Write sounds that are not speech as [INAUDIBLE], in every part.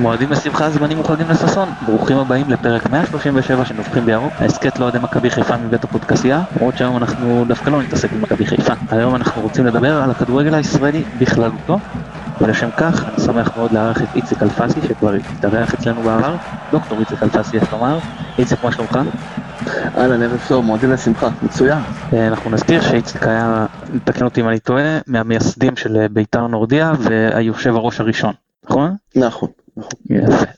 מועדים לשמחה, זמנים וחגים לששון. ברוכים הבאים לפרק 137 של נובחים בירוק, ההסכת לאוהדי מכבי חיפה מבית הפודקסייה, למרות שהיום אנחנו דווקא לא נתעסק במכבי חיפה. היום אנחנו רוצים לדבר על הכדורגל הישראלי בכללותו, ולשם כך אני שמח מאוד לארח את איציק אלפסי שכבר התארח אצלנו בעבר. דוקטור איציק אלפסי, יש לומר. איציק, מה שלומך? אהלן, ערב טוב, מועדים לשמחה, מצוין. אה, אנחנו נזכיר שאיציק היה, תקן אותי אם אני טועה, מהמייסדים של בית"ר נורדיה והיושב הראש הראשון, נכון? נכון.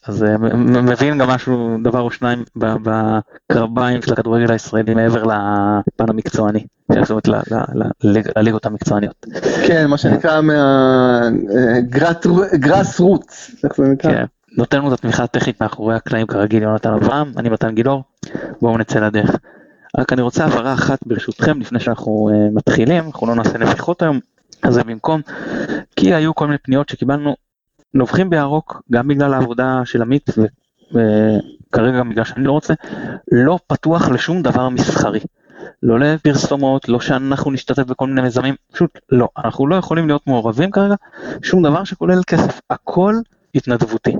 אז אה, מבין גם משהו, דבר או שניים בקרביים של הכדורגל הישראלי מעבר לפן המקצועני, זאת אומרת לליגות המקצועניות. כן, מה שנקרא מהגראס רוץ, איך זה נקרא? כן. נותן לנו את התמיכה הטכנית מאחורי הקלעים כרגיל יונתן אברהם, אני מתן גילאור, בואו נצא לדרך. רק אני רוצה הבהרה אחת ברשותכם לפני שאנחנו uh, מתחילים, אנחנו לא נעשה נביחות היום, אז זה במקום, כי היו כל מיני פניות שקיבלנו, נובחים בירוק, גם בגלל העבודה של עמית, וכרגע גם בגלל שאני לא רוצה, לא פתוח לשום דבר מסחרי. לא לפרסומות, לא שאנחנו נשתתף בכל מיני מיזמים, פשוט לא. אנחנו לא יכולים להיות מעורבים כרגע, שום דבר שכולל כסף, הכל התנדבותי.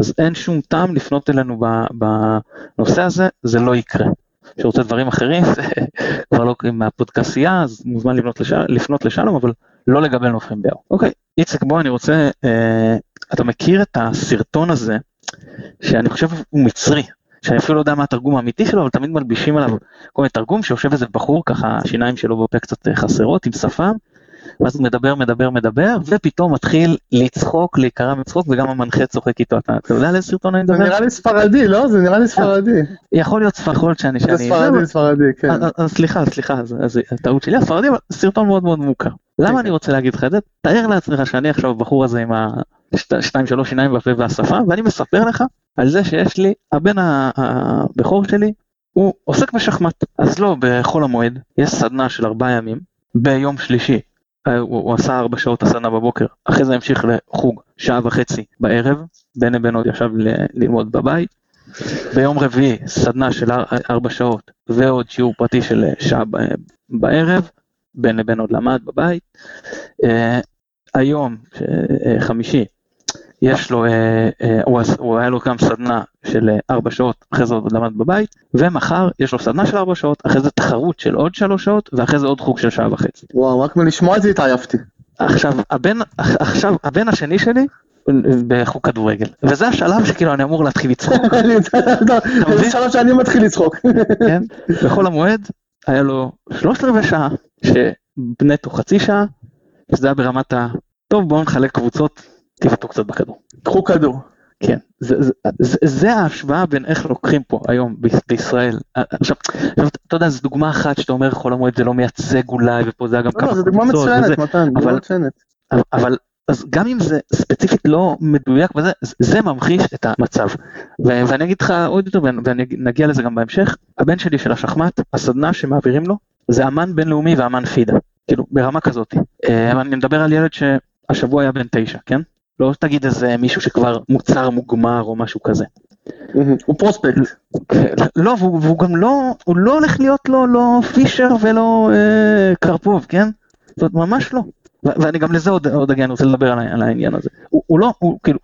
אז אין שום טעם לפנות אלינו בנושא הזה, זה לא יקרה. שרוצה דברים אחרים, זה [LAUGHS] כבר לא מהפודקסייה, אז מוזמן לפנות, לש... לפנות לשלום, אבל לא לגבי נופים באו. אוקיי, איציק, בוא, אני רוצה, אה, אתה מכיר את הסרטון הזה, שאני חושב הוא מצרי, שאני אפילו לא יודע מה התרגום האמיתי שלו, אבל תמיד מלבישים עליו כל מיני תרגום, שיושב איזה בחור ככה, השיניים שלו בפה קצת חסרות, עם שפם, ואז הוא מדבר, מדבר, מדבר, ופתאום מתחיל לצחוק, להיקרע מצחוק, וגם המנחה צוחק איתו. אתה, אתה יודע על איזה סרטון אני זה מדבר? נראה לי ספרדי, לא? זה נראה לי ספרדי. יכול להיות ספרחול שאני... זה ספרדי, ספרדי, כן. סליחה, סליחה, אז טעות שלי, הספרדי, אבל סרטון מאוד מאוד מוכר. למה. אני רוצה להגיד לך את זה? תאר לעצמך שאני עכשיו הבחור הזה עם השתיים שלוש שיניים בפה והשפה, ואני מספר לך על זה שיש לי, הבן הבכור שלי, הוא עוסק בשחמט. אז לא, בחול המועד, יש סדנה של ארבעה ימים, ביום שלישי. אה, הוא, הוא עשה ארבע שעות הסדנה בבוקר, אחרי זה המשיך לחוג שעה וחצי בערב, בן בן עוד ישב ללמוד בבית, ביום רביעי סדנה של אר- ארבע שעות ועוד שיעור פרטי של שעה בערב, בין לבין עוד למד בבית. אה, היום, אה, חמישי, יש לו, אה, אה, הוא הוא היה לו גם סדנה של ארבע שעות, אחרי זה עוד למד בבית, ומחר יש לו סדנה של ארבע שעות, אחרי זה תחרות של עוד שלוש שעות, ואחרי זה עוד חוג של שעה וחצי. וואו, רק מלשמוע את זה התעייפתי. עכשיו, הבן, עכשיו, הבן השני שלי, בחוג כדורגל, וזה השלב שכאילו אני אמור להתחיל לצחוק. [LAUGHS] זה שלב שאני מתחיל לצחוק. כן? בחול המועד היה לו שלושת רבעי שעה, שנטו חצי שעה, שזה היה ברמת ה... טוב בואו נחלק קבוצות, תבעטו קצת בכדור. קחו כדור. כן, זה, זה, זה, זה ההשוואה בין איך לוקחים פה היום בישראל. עכשיו, עכשיו, אתה יודע, זו דוגמה אחת שאתה אומר חול המועד זה לא מייצג אולי, ופה זה היה גם לא, כמה זו דוגמה קבוצות וזה, מצוינת, מתן, דוגמה מצוינת. אבל- אבל אז גם אם זה ספציפית לא מדויק וזה, זה ממחיש את המצב. ו- ואני אגיד לך עוד יותר, ונגיע לזה גם בהמשך, הבן שלי של השחמט, הסדנה שמעבירים לו, זה אמן בינלאומי ואמן פידה, כאילו ברמה כזאת. אה, אני מדבר על ילד שהשבוע היה בן תשע, כן? לא תגיד איזה מישהו שכבר מוצר מוגמר או משהו כזה. הוא פרוספקט. לא, והוא, והוא גם לא, הוא לא הולך להיות לו לא פישר ולא אה, קרפוב, כן? זאת אומרת, ממש לא. ואני גם לזה עוד, עוד אגיע, אני רוצה לדבר על, על העניין הזה. הוא, הוא לא, הוא כאילו,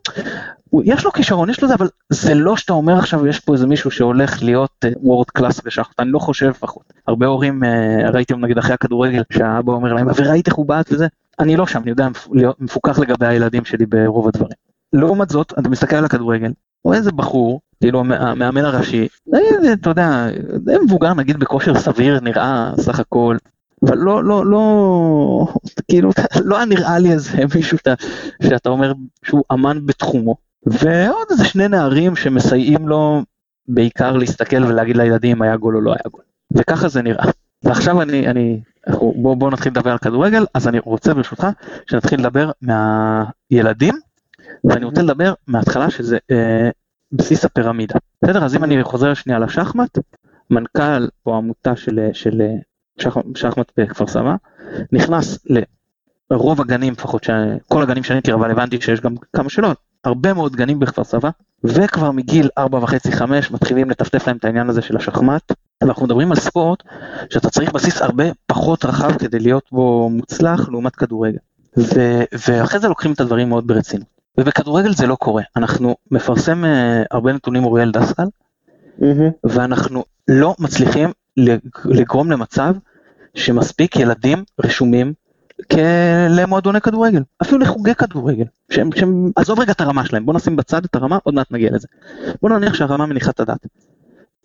הוא, יש לו כישרון, יש לו זה, אבל זה לא שאתה אומר עכשיו יש פה איזה מישהו שהולך להיות וורד קלאס בשחמט, אני לא חושב לפחות. הרבה הורים, אה, ראיתי נגיד אחרי הכדורגל, שהאבא אומר להם, וראית איך הוא בעט וזה, אני לא שם, אני יודע להיות מפוקח לגבי הילדים שלי ברוב הדברים. לעומת זאת, אתה מסתכל על הכדורגל, הוא איזה בחור, כאילו המ- המאמן הראשי, אה, אתה יודע, מבוגר נגיד בכושר סביר נראה סך הכל, אבל לא, לא, לא, כאילו, לא נראה לי איזה מישהו שאתה, שאתה אומר שהוא אמן בתחומו. ועוד איזה שני נערים שמסייעים לו בעיקר להסתכל ולהגיד לילדים אם היה גול או לא היה גול. וככה זה נראה. ועכשיו אני, אני, אנחנו- בוא, נתחיל לדבר על כדורגל, אז אני רוצה ברשותך שנתחיל לדבר מהילדים, ואני רוצה לדבר מההתחלה שזה אה, בסיס הפירמידה. בסדר? אז אם אני חוזר שנייה לשחמט, מנכ"ל או עמותה של, של שחמט בכפר סבא, נכנס לרוב הגנים לפחות, ש... כל הגנים שאני מכיר, אבל הבנתי שיש גם כמה שלא, הרבה מאוד גנים בכפר סבא, וכבר מגיל 4.5-5 מתחילים לטפטף להם את העניין הזה של השחמט. אנחנו מדברים על ספורט שאתה צריך בסיס הרבה פחות רחב כדי להיות בו מוצלח לעומת כדורגל. ו- ואחרי זה לוקחים את הדברים מאוד ברצינות. ובכדורגל זה לא קורה. אנחנו מפרסם אה, הרבה נתונים אוריאל דסקל, מהמם. ואנחנו לא מצליחים לגרום למצב שמספיק ילדים רשומים למועדוני כדורגל, אפילו לחוגי כדורגל, שהם, שהם, עזוב רגע את הרמה שלהם, בוא נשים בצד את הרמה, עוד מעט נגיע לזה. בוא נניח שהרמה מניחה את הדעת.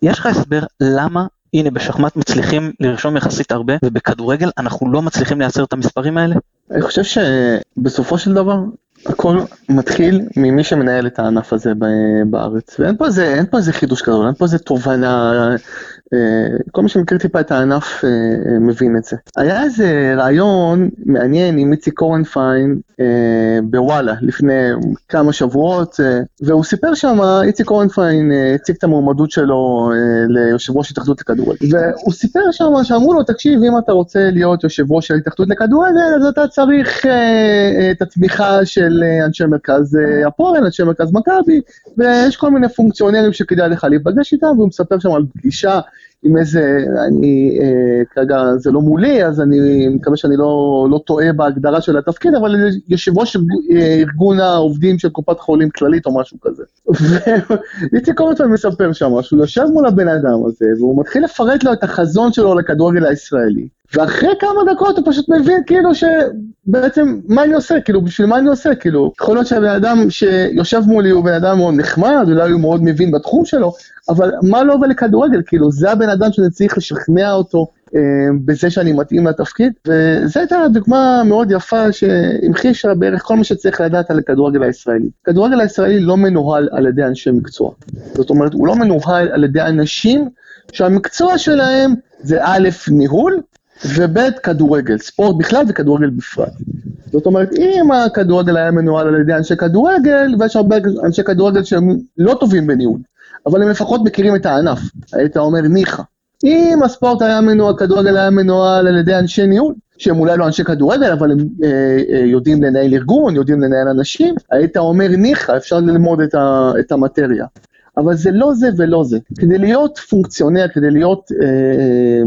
יש לך הסבר למה, הנה בשחמט מצליחים לרשום יחסית הרבה, ובכדורגל אנחנו לא מצליחים לייצר את המספרים האלה? אני חושב שבסופו של דבר הכל מתחיל ממי שמנהל את הענף הזה בארץ ואין פה איזה פה איזה חידוש גדול אין פה איזה תובנה כל מי שמכיר טיפה את הענף אה, אה, מבין את זה. היה איזה רעיון מעניין עם איציק קורנפיין אה, בוואלה לפני כמה שבועות אה, והוא סיפר שם איציק קורנפיין אה, הציג את המועמדות שלו אה, ליושב ראש התאחדות לכדורגל והוא סיפר שם שאמרו לו תקשיב אם אתה רוצה להיות יושב ראש ההתאחדות לכדורגל אז אתה צריך אה, אה, את התמיכה של אה, אנשי מרכז אה, הפועל אנשי מרכז מכבי ויש כל מיני פונקציונרים שכדאי לך להיפגש איתם והוא מספר שם על פגישה עם איזה, אני אה, כרגע זה לא מולי, אז אני מקווה שאני לא, לא טועה בהגדרה של התפקיד, אבל יושב ראש אה, ארגון העובדים של קופת חולים כללית או משהו כזה. [LAUGHS] ואיציק קורנפלד מספר שם שהוא יושב מול הבן אדם הזה, והוא מתחיל לפרט לו את החזון שלו לכדורגל הישראלי. ואחרי כמה דקות הוא פשוט מבין כאילו שבעצם מה אני עושה, כאילו בשביל מה אני עושה, כאילו יכול להיות שהבן אדם שיושב מולי הוא בן אדם מאוד נחמד, אולי הוא מאוד מבין בתחום שלו, אבל מה לא עובר לכדורגל, כאילו זה הבן אדם שאני צריך לשכנע אותו אה, בזה שאני מתאים לתפקיד, וזו הייתה דוגמה מאוד יפה שהמחישה בערך כל מה שצריך לדעת על הכדורגל הישראלי. הכדורגל הישראלי לא מנוהל על ידי אנשי מקצוע, זאת אומרת הוא לא מנוהל על ידי אנשים שהמקצוע שלהם זה א', ניהול, וב' כדורגל, ספורט בכלל וכדורגל בפרט. זאת אומרת, אם הכדורגל היה מנוהל על ידי אנשי כדורגל, ויש הרבה אנשי כדורגל שהם לא טובים בניהול, אבל הם לפחות מכירים את הענף, היית אומר ניחא. אם הספורט היה מנוהל, הכדורגל היה מנוהל על ידי אנשי ניהול, שהם אולי לא אנשי כדורגל, אבל הם אה, אה, יודעים לנהל ארגון, יודעים לנהל אנשים, היית אומר ניחא, אפשר ללמוד את, ה, את המטריה. אבל זה לא זה ולא זה. כדי להיות פונקציונר, כדי להיות אה,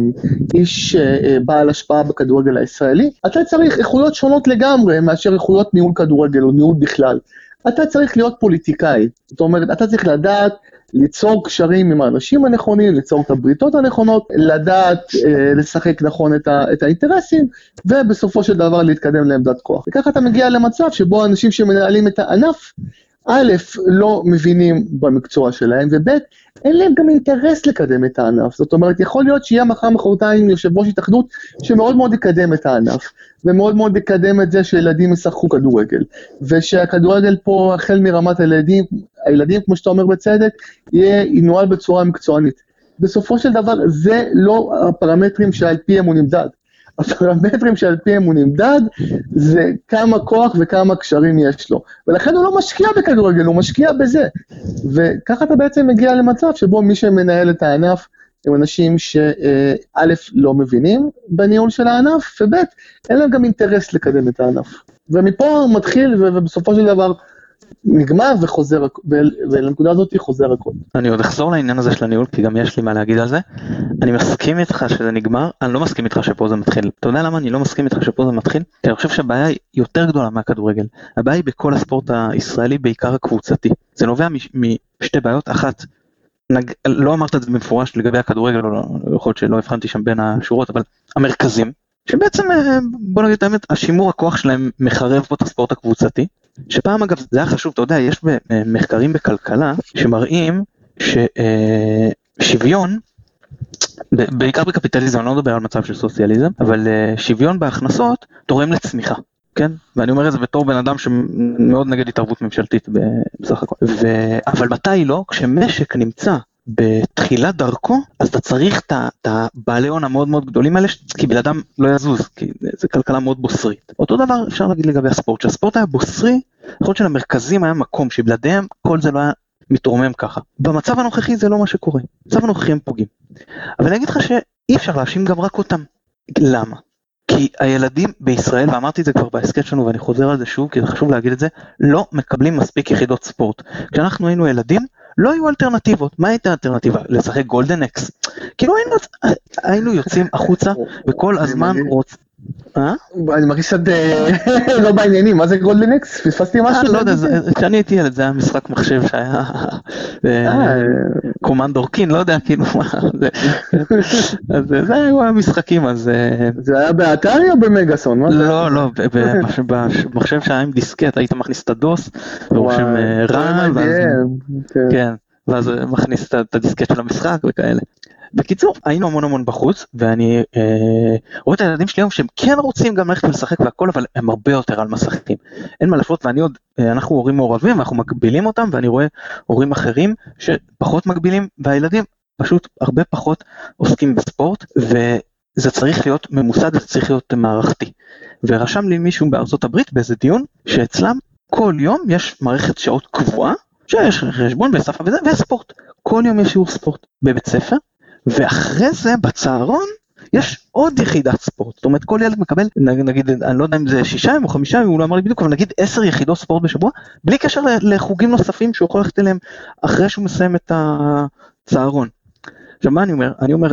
איש אה, אה, בעל השפעה בכדורגל הישראלי, אתה צריך איכויות שונות לגמרי מאשר איכויות ניהול כדורגל או ניהול בכלל. אתה צריך להיות פוליטיקאי, זאת אומרת, אתה צריך לדעת ליצור קשרים עם האנשים הנכונים, ליצור את הבריתות הנכונות, לדעת אה, לשחק נכון את, ה, את האינטרסים, ובסופו של דבר להתקדם לעמדת כוח. וככה אתה מגיע למצב שבו האנשים שמנהלים את הענף, א', לא מבינים במקצוע שלהם, וב', אין להם גם אינטרס לקדם את הענף. זאת אומרת, יכול להיות שיהיה מחר מחרתיים יושב ראש התאחדות שמאוד מאוד יקדם את הענף, ומאוד מאוד יקדם את זה שילדים ישחקו כדורגל, ושהכדורגל פה, החל מרמת הילדים, הילדים, כמו שאתה אומר בצדק, יהיה, ינוהל בצורה מקצוענית. בסופו של דבר, זה לא הפרמטרים שעל פיהם הוא נמדד. הפרמטרים שעל פיהם הוא נמדד זה כמה כוח וכמה קשרים יש לו. ולכן הוא לא משקיע בכדורגל, הוא משקיע בזה. וככה אתה בעצם מגיע למצב שבו מי שמנהל את הענף הם אנשים שא' לא מבינים בניהול של הענף, וב' אין להם גם אינטרס לקדם את הענף. ומפה מתחיל ובסופו של דבר נגמר וחוזר, ולנקודה הזאת חוזר הכל. אני עוד אחזור לעניין הזה של הניהול, כי גם יש לי מה להגיד על זה. אני מסכים איתך שזה נגמר, אני לא מסכים איתך שפה זה מתחיל. אתה יודע למה אני לא מסכים איתך שפה זה מתחיל? כי אני חושב שהבעיה היא יותר גדולה מהכדורגל. הבעיה היא בכל הספורט הישראלי, בעיקר הקבוצתי. זה נובע מש- משתי בעיות, אחת, נג... לא אמרת את זה במפורש לגבי הכדורגל, לא, לא, יכול להיות שלא הבחנתי שם בין השורות, אבל המרכזים, שבעצם, אה, בוא נגיד את האמת, השימור הכוח שלהם מחרב פה את הספורט הקבוצתי. שפעם אגב זה היה חשוב, אתה יודע, יש מחקרים בכלכלה שמראים ששוויון, בעיקר בקפיטליזם, אני לא מדבר על מצב של סוציאליזם, אבל אה, שוויון בהכנסות תורם לצמיחה, כן? ואני אומר את זה בתור בן אדם שמאוד נגד התערבות ממשלתית בסך הכל. ו... אבל מתי לא? כשמשק נמצא בתחילת דרכו, אז אתה צריך את הבעלי הון המאוד מאוד גדולים האלה, כי בן אדם לא יזוז, כי זה כלכלה מאוד בוסרית. אותו דבר אפשר להגיד לגבי הספורט, שהספורט היה בוסרי, יכול להיות שלמרכזים היה מקום שבלעדיהם כל זה לא היה מתרומם ככה. במצב הנוכחי זה לא מה שקורה, במצב הנוכחי הם פוגעים. אבל אני אגיד לך שאי אפשר להאשים גם רק אותם. למה? כי הילדים בישראל, ואמרתי את זה כבר בהסכת שלנו ואני חוזר על זה שוב כי זה חשוב להגיד את זה, לא מקבלים מספיק יחידות ספורט. כשאנחנו היינו ילדים, לא היו אלטרנטיבות. מה הייתה האלטרנטיבה? לשחק Golden Axe. כאילו היינו, יוצאים החוצה וכל הזמן רוצ... אה? אני מרגיש קצת אה, [LAUGHS] לא בעניינים, מה זה Golden Axe? פספסתי אה, משהו? לא יודע, כשאני הייתי ילד זה היה משחק מחשב שהיה אה, אה, קומנדור קין, לא יודע כאילו מה זה. [LAUGHS] אז אה, זה היו המשחקים, אז אה, זה היה באתרי או במגאסון? לא, לא, במחשב שהיה עם דיסקט, היית מכניס את הדוס, ורושם אה, רן, ואז- IBM, כן. כן, ואז אה, מכניס את הדיסקט של המשחק וכאלה. בקיצור, היינו המון המון בחוץ, ואני אה, רואה את הילדים שלי היום שהם כן רוצים גם ללכת ולשחק והכל, אבל הם הרבה יותר על מסכים. אין מה להשוות, ואני עוד, אה, אנחנו הורים מעורבים, ואנחנו מגבילים אותם, ואני רואה הורים אחרים שפחות מגבילים, והילדים פשוט הרבה פחות עוסקים בספורט, וזה צריך להיות ממוסד, זה צריך להיות מערכתי. ורשם לי מישהו בארצות הברית באיזה דיון, שאצלם כל יום יש מערכת שעות קבועה, שיש חשבון ושפה וזה, וספורט. כל יום יש שיעור ספורט בבית ספר, ואחרי זה בצהרון יש עוד יחידת ספורט. זאת אומרת כל ילד מקבל, נגיד, אני לא יודע אם זה שישה ימים או חמישה ימים, הוא לא אמר לי בדיוק, אבל נגיד עשר יחידות ספורט בשבוע, בלי קשר לחוגים נוספים שהוא יכול ללכת אליהם אחרי שהוא מסיים את הצהרון. עכשיו מה אני אומר? אני אומר,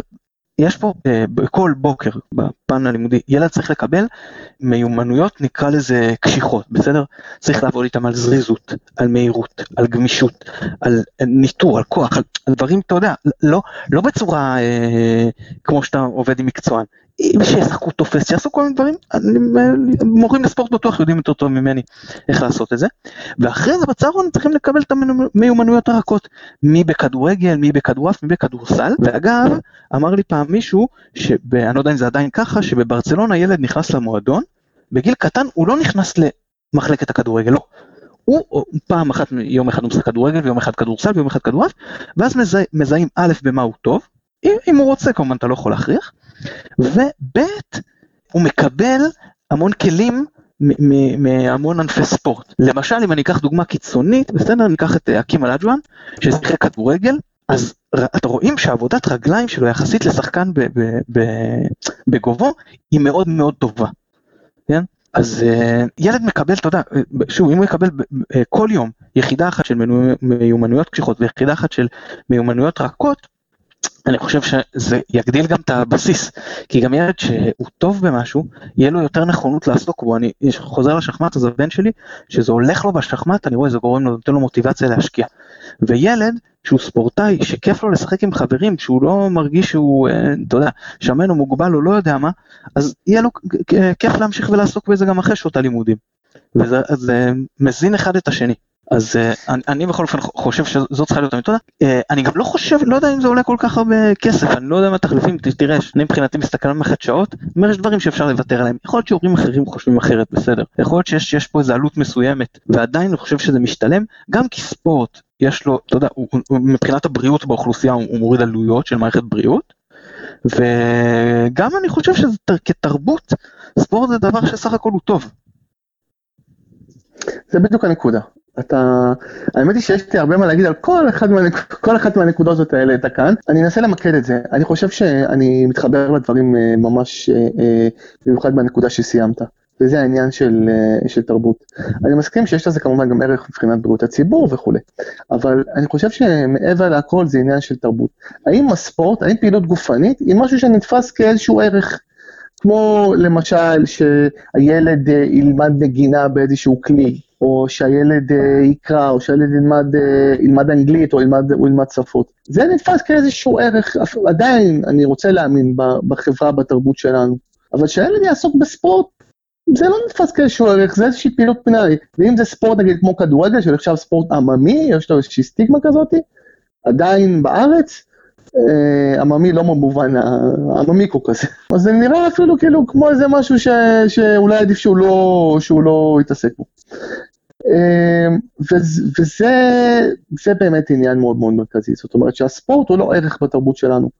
יש פה אה, בכל בוקר בפן הלימודי, ילד צריך לקבל מיומנויות נקרא לזה קשיחות, בסדר? צריך לעבוד איתם על זריזות, על מהירות, על גמישות, על ניטור, על כוח, על, על דברים, אתה יודע, לא, לא בצורה אה, כמו שאתה עובד עם מקצוען. שישחקו תופס, שיעשו כל מיני דברים, אני, מורים לספורט בטוח יודעים יותר טוב ממני איך לעשות את זה. ואחרי זה בצהרון צריכים לקבל את המיומנויות הרכות, מי בכדורגל, מי בכדורעף, מי בכדורסל, ואגב, אמר לי פעם מישהו, שב, אני לא יודע אם זה עדיין ככה, שבברצלונה ילד נכנס למועדון, בגיל קטן הוא לא נכנס למחלקת הכדורגל, לא. הוא פעם אחת, יום אחד הוא משחק כדורגל, ויום אחד כדורסל, ויום אחד כדורעף, ואז מזהה, מזהים א' במה הוא טוב, אם, אם הוא רוצה, כמובן אתה לא יכול להכריח, וב' הוא מקבל המון כלים מהמון ענפי ספורט. למשל, אם אני אקח דוגמה קיצונית, בסדר, אני אקח את אה, אקים אלג'ואן, ששיחק כדורגל, אז אתם רואים שעבודת רגליים שלו יחסית לשחקן בגובו היא מאוד מאוד טובה. כן? אז uh, ילד מקבל, אתה יודע, אה, שוב, אם הוא יקבל כל יום יחידה אחת של מנו- מיומנויות קשיחות ויחידה אחת של מיומנויות רכות, אני חושב שזה יגדיל גם את הבסיס, כי גם ילד שהוא טוב במשהו, יהיה לו יותר נכונות לעסוק בו. אני חוזר לשחמט, אז הבן שלי, שזה הולך לו בשחמט, אני רואה זה גורם לו, נותן לו מוטיבציה להשקיע. וילד שהוא ספורטאי, שכיף לו לשחק עם חברים, שהוא לא מרגיש שהוא, אה, אתה יודע, שמן או מוגבל או לא יודע מה, אז יהיה לו כיף להמשיך ולעסוק בזה גם אחרי שעות הלימודים. וזה אה, מזין אחד את השני. אז אה, אני, אני בכל אופן חושב שזאת צריכה להיות המתודה. אה, אני גם לא חושב, לא יודע אם זה עולה כל כך הרבה כסף, אני לא יודע מה התחליפים, ת- תראה, אני מבחינתי מסתכל על מערכת שעות, אומר יש דברים שאפשר לוותר עליהם. יכול להיות שהורים אחרים חושבים אחרת, בסדר. יכול להיות שיש שיש פה איזו עלות מסוימת, ועדיין אני חושב שזה משתלם, גם כי ספורט, יש לו, אתה יודע, מבחינת הבריאות באוכלוסייה הוא, הוא מוריד עלויות של מערכת בריאות, וגם אני חושב שזה תר- כתרבות, ספורט זה דבר שסך הכל הוא טוב. זה בדיוק הנקודה. אתה, האמת היא שיש לי הרבה מה להגיד על כל, אחד מהנק... אחת מהנקודות שאתה העלית כאן, אני אנסה למקד את זה, אני חושב שאני מתחבר לדברים אה, ממש, אה, אה, במיוחד בנקודה שסיימת, וזה העניין של, של תרבות. אני מסכים שיש לזה כמובן גם ערך מבחינת בריאות הציבור וכולי, אבל אני חושב שמעבר להכל זה עניין של תרבות. האם הספורט, האם פעילות גופנית, היא משהו שנתפס כאיזשהו ערך? כמו למשל שהילד ילמד נגינה באיזשהו כלי, או שהילד אה, יקרא, או שהילד ילמד, אה, ילמד אנגלית, או ילמד, או ילמד שפות. זה נתפס כאיזשהו ערך, עדיין אני רוצה להאמין בחברה, בתרבות שלנו. אבל שהילד יעסוק בספורט, זה לא נתפס כאיזשהו ערך, זה איזושהי פעילות פנאי. ואם זה ספורט נגיד כמו כדורגל, שנחשב ספורט עממי, יש לו איזושהי סטיגמה כזאת, עדיין בארץ, אה, עממי לא במובן העממיקו כזה. אז זה נראה אפילו כאילו כמו איזה משהו ש, שאולי עדיף שהוא לא, שהוא לא יתעסק בו. אה, וזה, וזה זה באמת עניין מאוד מאוד מרכזי, זאת אומרת שהספורט הוא לא ערך בתרבות שלנו.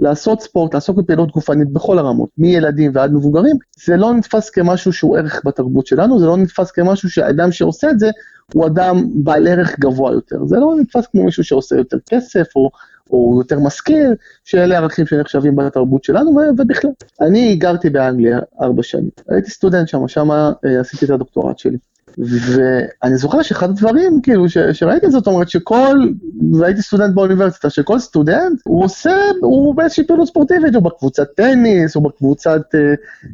לעשות ספורט, לעסוק בפעילות גופנית בכל הרמות, מילדים ועד מבוגרים, זה לא נתפס כמשהו שהוא ערך בתרבות שלנו, זה לא נתפס כמשהו שהאדם שעושה את זה הוא אדם בעל ערך גבוה יותר, זה לא נתפס כמו מישהו שעושה יותר כסף או, או יותר משכיל, שאלה ערכים שנחשבים בתרבות שלנו ובכלל. אני גרתי באנגליה ארבע שנים, הייתי סטודנט שם, שם אה, עשיתי את הדוקטורט שלי. ואני זוכר שאחד הדברים, כאילו, ש, שראיתי זאת אומרת שכל, והייתי סטודנט באוניברסיטה, שכל סטודנט, הוא עושה, הוא באיזושהי פעילות ספורטיבית, הוא בקבוצת טניס, הוא בקבוצת אה,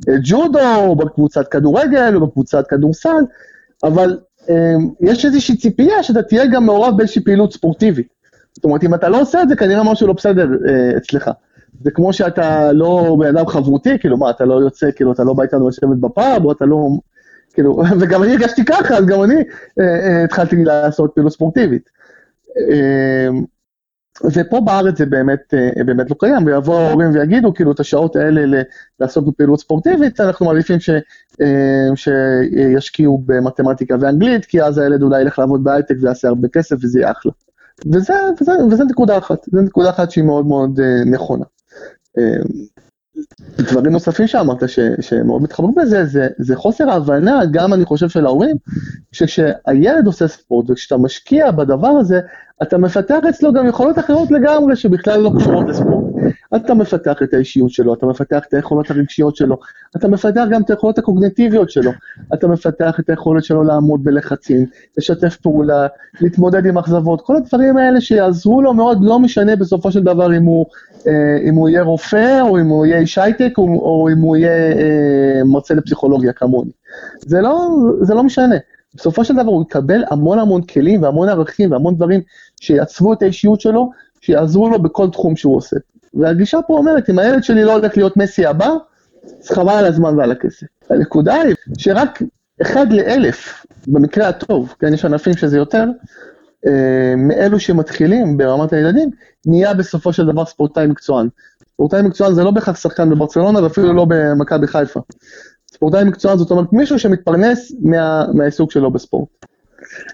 אה, ג'ודו, הוא בקבוצת כדורגל, הוא בקבוצת כדורסל, אבל אה, יש איזושהי ציפייה שאתה תהיה גם מעורב באיזושהי פעילות ספורטיבית. זאת אומרת, אם אתה לא עושה את זה, כנראה משהו לא בסדר אה, אצלך. זה כמו שאתה לא בן אדם חברותי, כאילו מה, אתה לא יוצא, כאילו אתה לא בא איתנו לשבת בפאב, או אתה לא... כאילו, [LAUGHS] וגם אני הרגשתי ככה, אז גם אני אה, אה, התחלתי לעשות פעילות ספורטיבית. אה, ופה בארץ זה באמת, אה, באמת לא קיים, ויבואו ההורים ויגידו, כאילו, את השעות האלה לעסוק בפעילות ספורטיבית, אנחנו מעדיפים ש, אה, שישקיעו במתמטיקה ואנגלית, כי אז הילד אולי ילך לעבוד בהייטק ויעשה הרבה כסף וזה יהיה אחלה. וזה, וזה, וזה נקודה אחת, זו נקודה אחת שהיא מאוד מאוד אה, נכונה. אה, דברים נוספים שאמרת ש, שמאוד מתחברים בזה, זה, זה חוסר ההבנה, גם אני חושב של ההורים, שכשהילד עושה ספורט וכשאתה משקיע בדבר הזה, אתה מפתח אצלו גם יכולות אחרות לגמרי שבכלל לא קשורות לספורט. אתה מפתח את האישיות שלו, אתה מפתח את היכולות הרגשיות שלו, אתה מפתח גם את היכולות הקוגנטיביות שלו, אתה מפתח את היכולת שלו לעמוד בלחצים, לשתף פעולה, להתמודד עם אכזבות, כל הדברים האלה שיעזרו לו מאוד, לא משנה בסופו של דבר אם הוא, אה, אם הוא יהיה רופא, או אם הוא יהיה איש הייטק, או, או אם הוא יהיה אה, מרצה לפסיכולוגיה כמוני. זה לא, זה לא משנה. בסופו של דבר הוא יקבל המון המון כלים והמון ערכים והמון דברים שיעצבו את האישיות שלו, שיעזרו לו בכל תחום שהוא עושה. והגישה פה אומרת, אם הילד שלי לא הולך להיות מסי הבא, אז חבל על הזמן ועל הכסף. הנקודה היא שרק אחד לאלף, במקרה הטוב, כן, יש ענפים שזה יותר, אה, מאלו שמתחילים ברמת הילדים, נהיה בסופו של דבר ספורטאי מקצוען. ספורטאי מקצוען זה לא בהכרח שחקן בברצלונה ואפילו לא במכבי חיפה. ספורטאי מקצוען זאת אומרת מישהו שמתפרנס מה, מהעיסוק שלו בספורט.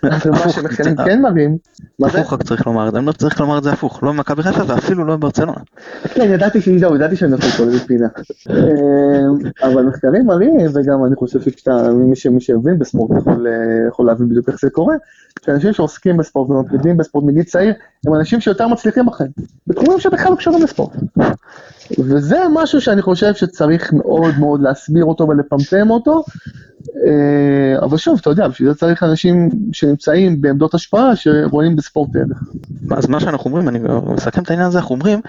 ומה שמחקרים [LAUGHS] כן מראים, מה זה? הפוך רק צריך לומר את זה, אני לא צריך לומר את זה הפוך, לא במכבי חיפה ואפילו לא בברצלונה. כן, ידעתי שזהו, ידעתי שאני נופל פה איזה פינה. אה, אבל מחקרים מראים, וגם אני חושב שאתה, מי שהבין בספורט אה, יכול להבין בדיוק איך זה קורה, שאנשים שעוסקים בספורט ומתמודדים בספורט מגיל צעיר, הם אנשים שיותר מצליחים בחיים, בתחומים שבכלל לא קשורים לספורט. וזה משהו שאני חושב שצריך מאוד מאוד להסביר אותו ולפמפם אותו, אבל שוב, אתה יודע, בשביל זה צריך אנשים שנמצאים בעמדות השפעה שרואים בספורט ערך. אז מה שאנחנו אומרים, אני מסכם את העניין הזה, אנחנו אומרים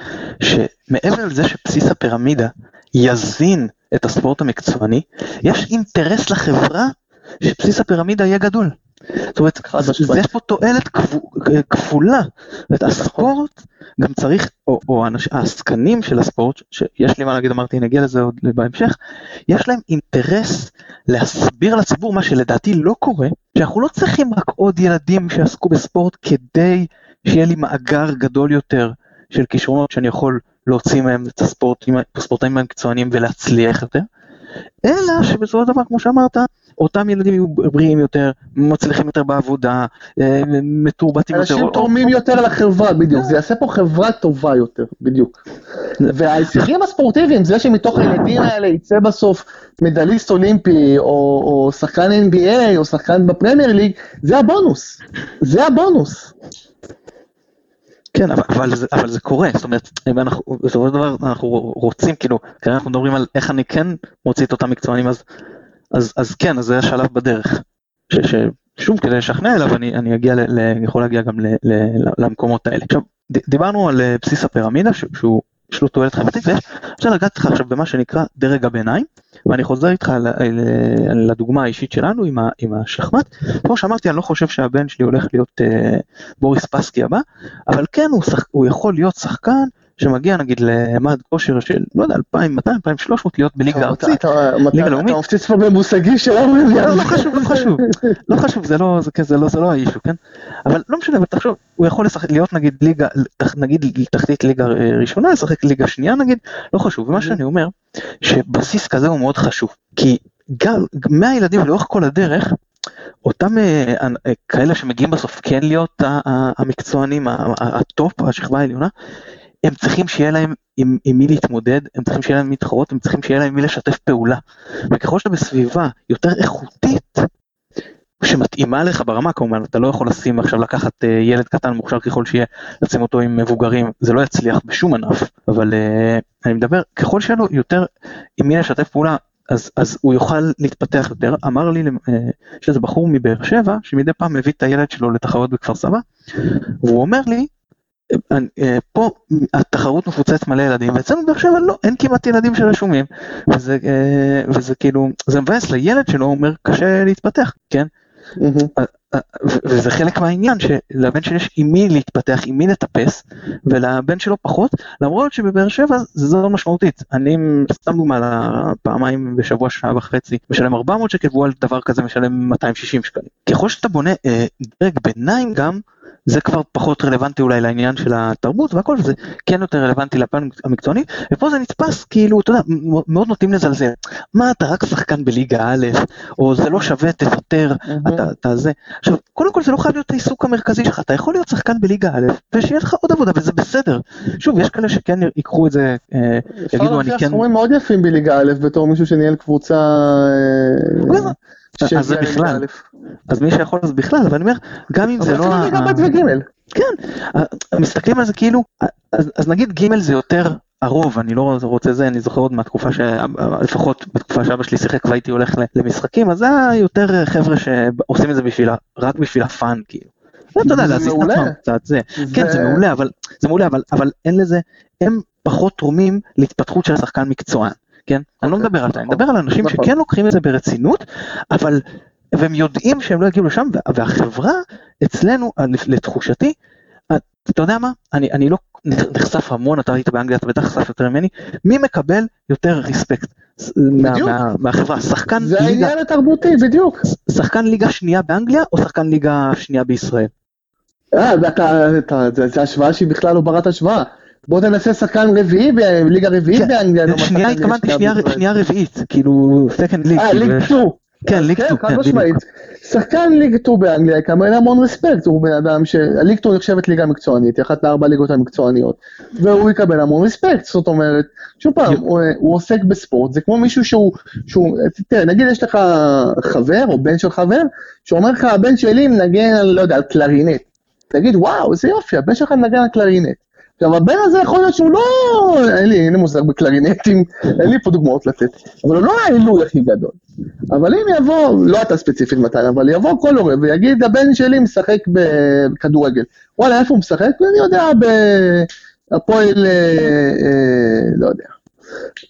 שמעבר לזה שבסיס הפירמידה יזין את הספורט המקצועני, יש אינטרס לחברה שבסיס הפירמידה יהיה גדול. זאת אומרת, יש פה תועלת כפולה. זאת הספורט גם צריך, או, או העסקנים של הספורט, שיש לי מה להגיד, אמרתי, נגיע לזה עוד בהמשך, יש להם אינטרס להסביר לציבור מה שלדעתי לא קורה, שאנחנו לא צריכים רק עוד ילדים שיעסקו בספורט כדי שיהיה לי מאגר גדול יותר של כישרונות שאני יכול להוציא מהם את הספורטאים המקצוענים ולהצליח יותר, אלא שבסופו של דבר, כמו שאמרת, אותם ילדים יהיו בריאים יותר, מצליחים יותר בעבודה, אה, מתורבתים יותר. אנשים תורמים יותר לחברה, בדיוק, זה יעשה פה חברה טובה יותר, בדיוק. וההישגים הספורטיביים, זה שמתוך הילדים האלה יצא בסוף מדליסט אולימפי, או, שחקן NBA, או שחקן בפרמייר ליג, זה הבונוס, זה הבונוס. כן, אבל, אבל, זה, אבל זה קורה, זאת אומרת, אם אנחנו, בסופו של דבר אנחנו רוצים, כאילו, כרגע אנחנו מדברים על איך אני כן מוציא את אותם מקצוענים, אז אז, אז כן, אז זה השלב בדרך. ש, ששוב, כדי לשכנע אליו, אני, אני אגיע, ל, ל, יכול להגיע גם ל, ל, למקומות האלה. עכשיו, דיברנו על אה, בסיס הפירמידה, ש, שהוא, יש לו תועלת חברתית, ויש, רוצה לגעת איתך עכשיו במה שנקרא דרג הביניים, ואני חוזר איתך לדוגמה האישית שלנו עם, עם השחמט. כמו שאמרתי, אני לא חושב שהבן שלי הולך להיות אה, בוריס פסקי הבא, אבל כן, הוא, שח, הוא יכול להיות שחקן שמגיע נגיד למד כושר של לא יודע 2200 2300 להיות בליגה ארצית, ליגה לאומית. אתה מפציץ פה במושגים שלנו. לא חשוב, לא חשוב, לא חשוב, זה לא, זה לא, זה לא ה issue, כן? אבל לא משנה, אבל תחשוב, הוא יכול לשחק, להיות נגיד ליגה, נגיד תחתית ליגה ראשונה, לשחק ליגה שנייה נגיד, לא חשוב, ומה שאני אומר, שבסיס כזה הוא מאוד חשוב, כי גם מהילדים לאורך כל הדרך, אותם כאלה שמגיעים בסוף כן להיות המקצוענים, ה top, השכבה העליונה, הם צריכים שיהיה להם עם, עם מי להתמודד, הם צריכים שיהיה להם מתחרות, הם צריכים שיהיה להם מי לשתף פעולה. וככל שאתה בסביבה יותר איכותית, שמתאימה לך ברמה כמובן, אתה לא יכול לשים עכשיו לקחת uh, ילד קטן מוכשר ככל שיהיה, לשים אותו עם מבוגרים, זה לא יצליח בשום ענף, אבל uh, אני מדבר, ככל שיהיה לו יותר עם מי לשתף פעולה, אז, אז הוא יוכל להתפתח יותר. אמר לי, אה, יש איזה בחור מבאר שבע, שמדי פעם מביא את הילד שלו לתחרות בכפר סבא, והוא אומר לי, אה, אה, פה התחרות מפוצצת מלא ילדים, ואצלנו בבאר שבע לא, אין כמעט ילדים שרשומים, וזה, וזה כאילו, זה מבאס לילד שלו, הוא אומר, קשה להתפתח, כן? וזה חלק מהעניין שלבן שלי יש עם מי להתפתח, עם מי לטפס, ולבן שלו פחות, למרות שבבאר שבע זה זו משמעותית. אני סתם דוגמא, פעמיים בשבוע שעה וחצי משלם 400 שקל, והוא על דבר כזה משלם 260 שקלים. ככל שאתה בונה אה, דרג ביניים גם, זה כבר פחות רלוונטי אולי לעניין של התרבות והכל, וזה כן יותר רלוונטי לפן המקצועני, ופה זה נתפס כאילו, אתה יודע, מאוד נוטים לזלזל. מה, אתה רק שחקן בליגה א', או זה לא שווה, תוותר, אתה, אתה זה. עכשיו, קודם כל זה לא חייב להיות העיסוק המרכזי שלך, אתה יכול להיות שחקן בליגה א', ושיהיה לך עוד עבודה, וזה בסדר. שוב, יש כאלה שכן ייקחו את זה, אה, יגידו, אני כן... אפשר סכומים מאוד יפים בליגה א', בתור מישהו שניהל קבוצה... אה, אז זה בכלל, אז מי שיכול אז בכלל, אבל אני אומר, גם אם זה לא... אבל ליגה ב' וג'. כן, מסתכלים על זה כאילו, אז, אז נגיד ג' זה יותר הרוב, אני לא רוצה זה, אני זוכר עוד מהתקופה ש... לפחות בתקופה שאבא שלי שיחק והייתי הולך למשחקים, אז זה היה יותר חבר'ה שעושים את זה בשביל, רק בשביל הפאן, כאילו. אתה יודע, להזיז את עצמם קצת, זה, כן, זה מעולה, אבל, זה מעולה, אבל, אבל אין לזה, הם פחות תורמים להתפתחות של השחקן מקצוען. כן? אני לא אוקיי, מדבר על זה, אני מדבר על אנשים נכון. שכן לוקחים את זה ברצינות, אבל, והם יודעים שהם לא יגיעו לשם, והחברה אצלנו, לתחושתי, אתה יודע מה, אני, אני לא נחשף המון, אתה היית באנגליה, אתה בטח נחשף יותר ממני, מי מקבל יותר ריספקט מה, מה, מהחברה, שחקן זה ליגה, זה העניין התרבותי, בדיוק. שחקן ליגה שנייה באנגליה או שחקן ליגה שנייה בישראל? אה, זה השוואה שהיא בכלל לא ברת השוואה. בוא תנסה שחקן רביעי בליגה רביעית כן, באנגליה. שנייה התכוונתי שנייה רביעית, כאילו second league. אה, League 2. כן, League 2. כן, חד משמעית. שחקן League 2 באנגליה יקבל המון respect, הוא בן אדם ש... 2 נחשבת ליגה מקצוענית, היא אחת מארבע הליגות המקצועניות, והוא יקבל המון respect, זאת אומרת, שוב פעם, הוא עוסק בספורט, זה כמו מישהו שהוא, תראה, נגיד יש לך חבר או בן של חבר, שאומר לך, הבן שלי מנגן, לא יודע, על קלרינט. תגיד, וואו, איזה יופי, הבן שלך מנגן על קלרינט. עכשיו הבן הזה יכול להיות שהוא לא, אין לי, אין לי מושג בקלרינטים, אין לי פה דוגמאות לתת, אבל הוא לא העילוי הכי גדול. אבל אם יבוא, לא אתה ספציפית מתן, אבל יבוא כל הורה ויגיד, הבן שלי משחק בכדורגל. וואלה, איפה הוא משחק? אני יודע, בהפועל, אה, אה, לא יודע.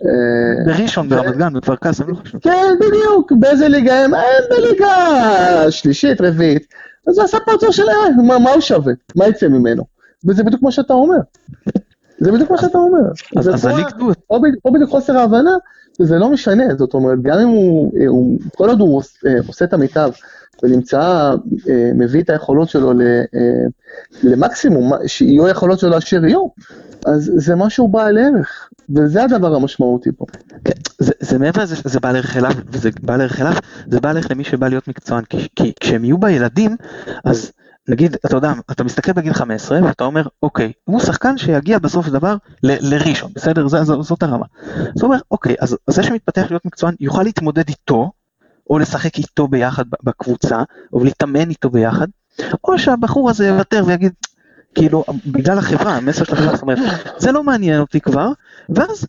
אה, בראשון, ברמת גן, בכפר קאסם, לא חשוב. כן, בדיוק, באיזה ליגה הם? אין בליגה שלישית, רביעית. אז זה עשה פרצוף של מה הוא שווה? מה יצא ממנו? וזה בדיוק מה שאתה אומר. זה בדיוק מה שאתה אומר. אז, אז הליקטות. פה בדיוק חוסר ההבנה, וזה לא משנה, זאת אומרת, גם אם הוא, הוא כל עוד הוא אה, עושה את המיטב ונמצא, אה, מביא את היכולות שלו אה, למקסימום, שיהיו היכולות שלו אשר יהיו, אז זה משהו בעל ערך, וזה הדבר המשמעותי פה. כן, זה, זה מעבר לזה שזה בעל ערך אליו, וזה בעל ערך אליו, זה בעל ערך למי שבא להיות מקצוען, כי, כי כשהם יהיו בילדים, אז... נגיד, אתה יודע, אתה מסתכל בגיל 15 ואתה אומר, אוקיי, הוא שחקן שיגיע בסוף דבר ל- לראשון, בסדר? ז- ז- זאת הרמה. זאת אומרת, אוקיי, אז זה שמתפתח להיות מקצוען יוכל להתמודד איתו, או לשחק איתו ביחד בקבוצה, או להתאמן איתו ביחד, או שהבחור הזה יוותר ויגיד, כאילו, בגלל החברה, המסר של החברה, זאת אומרת, זה לא מעניין אותי כבר, ואז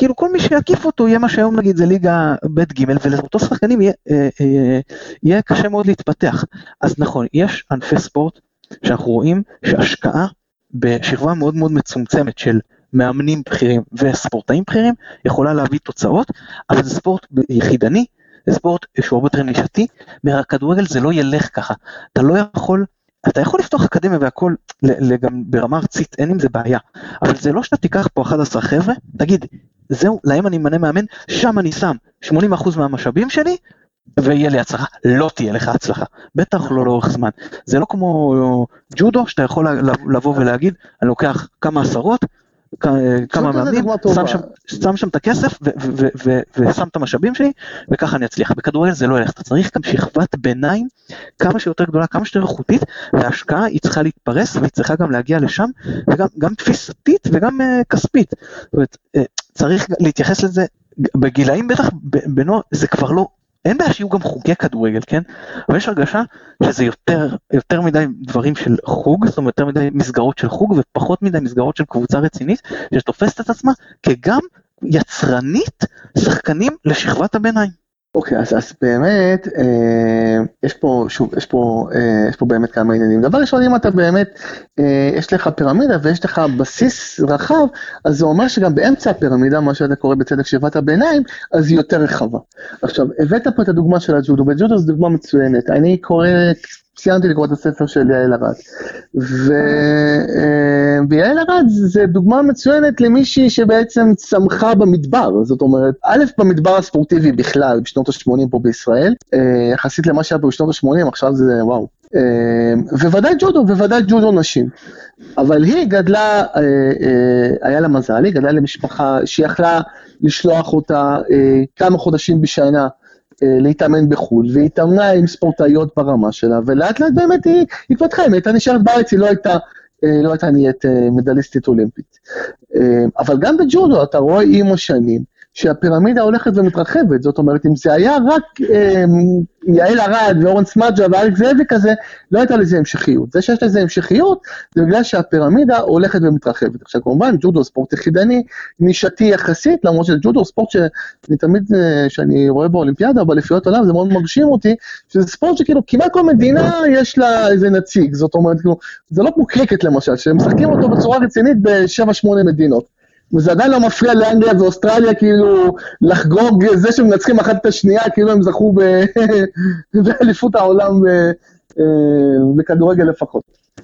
כאילו כל מי שיקיף אותו יהיה מה שהיום נגיד זה ליגה ב' ג' ולאותו שחקנים יהיה, אה, אה, יהיה קשה מאוד להתפתח. אז נכון, יש ענפי ספורט שאנחנו רואים שהשקעה בשכבה מאוד מאוד מצומצמת של מאמנים בכירים וספורטאים בכירים יכולה להביא תוצאות, אבל זה ספורט יחידני, זה ספורט שהוא הרבה יותר נישתי, מהכדורגל זה לא ילך ככה, אתה לא יכול אתה יכול לפתוח אקדמיה והכל גם ברמה ארצית, אין עם זה בעיה. אבל זה לא שאתה תיקח פה 11 חבר'ה, תגיד, זהו, להם אני אמנה מאמן, שם אני שם 80% מהמשאבים שלי, ויהיה לי הצלחה. לא תהיה לך הצלחה, בטח לא לאורך זמן. זה לא כמו ג'ודו, שאתה יכול לבוא ולהגיד, אני לוקח כמה עשרות, כמה מאמנים, שם שם, שם שם את הכסף ושם את המשאבים שלי, וככה אני אצליח. בכדורגל זה לא ילך, אתה צריך גם שכבת ביניים כמה שיותר גדולה, כמה שיותר איכותית, וההשקעה היא צריכה להתפרס והיא צריכה גם להגיע לשם, וגם תפיסתית וגם uh, כספית. זאת אומרת, uh, צריך להתייחס לזה בגילאים בטח, בנוער, זה כבר לא אין בעיה שיהיו גם חוגי כדורגל, כן? אבל יש הרגשה שזה יותר, יותר מדי דברים של חוג, זאת אומרת יותר מדי מסגרות של חוג ופחות מדי מסגרות של קבוצה רצינית, שתופסת את עצמה כגם יצרנית שחקנים לשכבת הביניים. אוקיי, אז, אז באמת, אה, יש פה, שוב, יש פה, אה, יש פה באמת כמה עניינים. דבר ראשון, אם אתה באמת, אה, יש לך פירמידה ויש לך בסיס רחב, אז זה אומר שגם באמצע הפירמידה, מה שאתה קורא בצדק שכבת הביניים, אז היא יותר רחבה. עכשיו, הבאת פה את הדוגמה של הג'ודו, וג'ודו זו דוגמה מצוינת. אני קורא סיימתי לקרוא את הספר של יעל ארד. אה, ויעל ארד זה דוגמה מצוינת למישהי שבעצם צמחה במדבר, זאת אומרת, א', במדבר הספורטיבי בכלל, בשנות ה-80 פה בישראל, אה, יחסית למה שהיה פה בשנות ה-80, עכשיו זה וואו. אה, וודאי ג'ודו, וודאי ג'ודו נשים. אבל היא גדלה, היה לה מזל, היא גדלה למשפחה שיכלה לשלוח אותה כמה חודשים בשנה אה, להתאמן בחו"ל, והיא התאמנה עם ספורטאיות ברמה שלה, ולאט לאט באמת היא התפתחה, אם הייתה נשארת בארץ, היא לא הייתה, אה, לא הייתה נהיית אה, מדליסטית אולימפית. אבל גם בג'ודו אתה רואה עם השנים, שהפירמידה הולכת ומתרחבת, זאת אומרת, אם זה היה רק אה, יעל ארד ואורן סמדג'ה ואלכס זאבי כזה, לא הייתה לזה המשכיות. זה שיש לזה המשכיות, זה בגלל שהפירמידה הולכת ומתרחבת. עכשיו כמובן, ג'ודו ספורט יחידני, נישתי יחסית, למרות שג'ודו ספורט שאני תמיד, שאני רואה באולימפיאדה או באליפויות עולם, זה מאוד מרשים אותי, שזה ספורט שכאילו כמעט כל מדינה יש לה איזה נציג, זאת אומרת, כאילו, זה לא כמו קריקט למשל, שמשחקים אותו בצורה רצינית בשבע שמונה מדינות. וזה עדיין לא מפריע לאנגליה ואוסטרליה כאילו לחגוג זה שמנצחים אחת את השנייה, כאילו הם זכו [LAUGHS] באליפות העולם אה, אה, בכדורגל לפחות.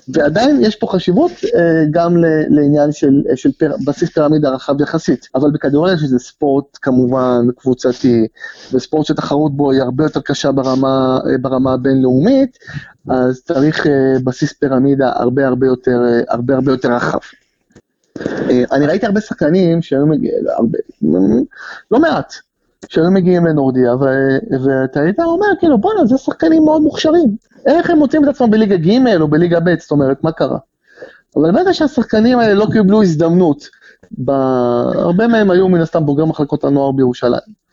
ועדיין יש פה חשיבות אה, גם לעניין של, של פר, בסיס פירמידה רחב יחסית, אבל בכדורגל שזה ספורט כמובן קבוצתי, וספורט שתחרות בו היא הרבה יותר קשה ברמה, ברמה הבינלאומית, אז צריך בסיס פירמידה הרבה הרבה יותר, הרבה הרבה יותר רחב. אה, אני ראיתי הרבה שחקנים שהיו מגיעים, לא מעט, שהיו מגיעים לנורדיה, ואתה היית אומר, כאילו, בואנה, זה שחקנים מאוד מוכשרים. איך הם מוצאים את עצמם בליגה ג' או בליגה ב', זאת אומרת, מה קרה? אבל ברגע שהשחקנים האלה לא קיבלו הזדמנות, הרבה מהם היו מן הסתם בוגרי מחלקות הנוער בירושלים.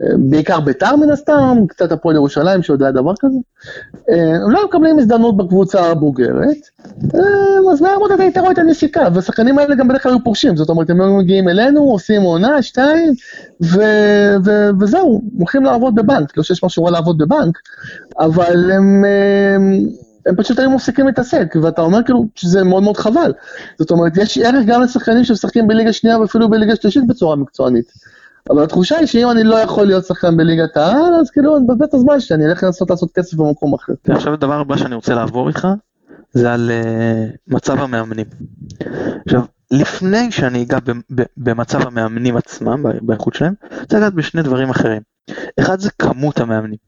בעיקר ביתר מן הסתם, קצת הפועל ירושלים שיודע דבר כזה. אה, הם לא מקבלים הזדמנות בקבוצה הבוגרת, אה, אז מהר מאוד אתה היית רואה את הנשיקה, והשחקנים האלה גם בדרך כלל היו פורשים, זאת אומרת, הם היו מגיעים אלינו, עושים עונה, שתיים, ו- ו- וזהו, הולכים לעבוד בבנק, לא שיש משהו רע לעבוד בבנק, אבל הם... הם הם פשוט היו מפסיקים להתעסק, ואתה אומר כאילו שזה מאוד מאוד חבל. זאת אומרת, יש ערך גם לשחקנים שמשחקים בליגה שנייה ואפילו בליגה שלישית בצורה מקצוענית. אבל התחושה היא שאם אני לא יכול להיות שחקן בליגת העל, אז כאילו אני מבזבז את הזמן שלי, אני אלך לנסות לעשות כסף במקום אחר. עכשיו הדבר הבא שאני רוצה לעבור איתך, זה על uh, מצב המאמנים. עכשיו, לפני שאני אגע במצב המאמנים עצמם, באיכות שלהם, אני רוצה לגעת בשני דברים אחרים. אחד זה כמות המאמנים.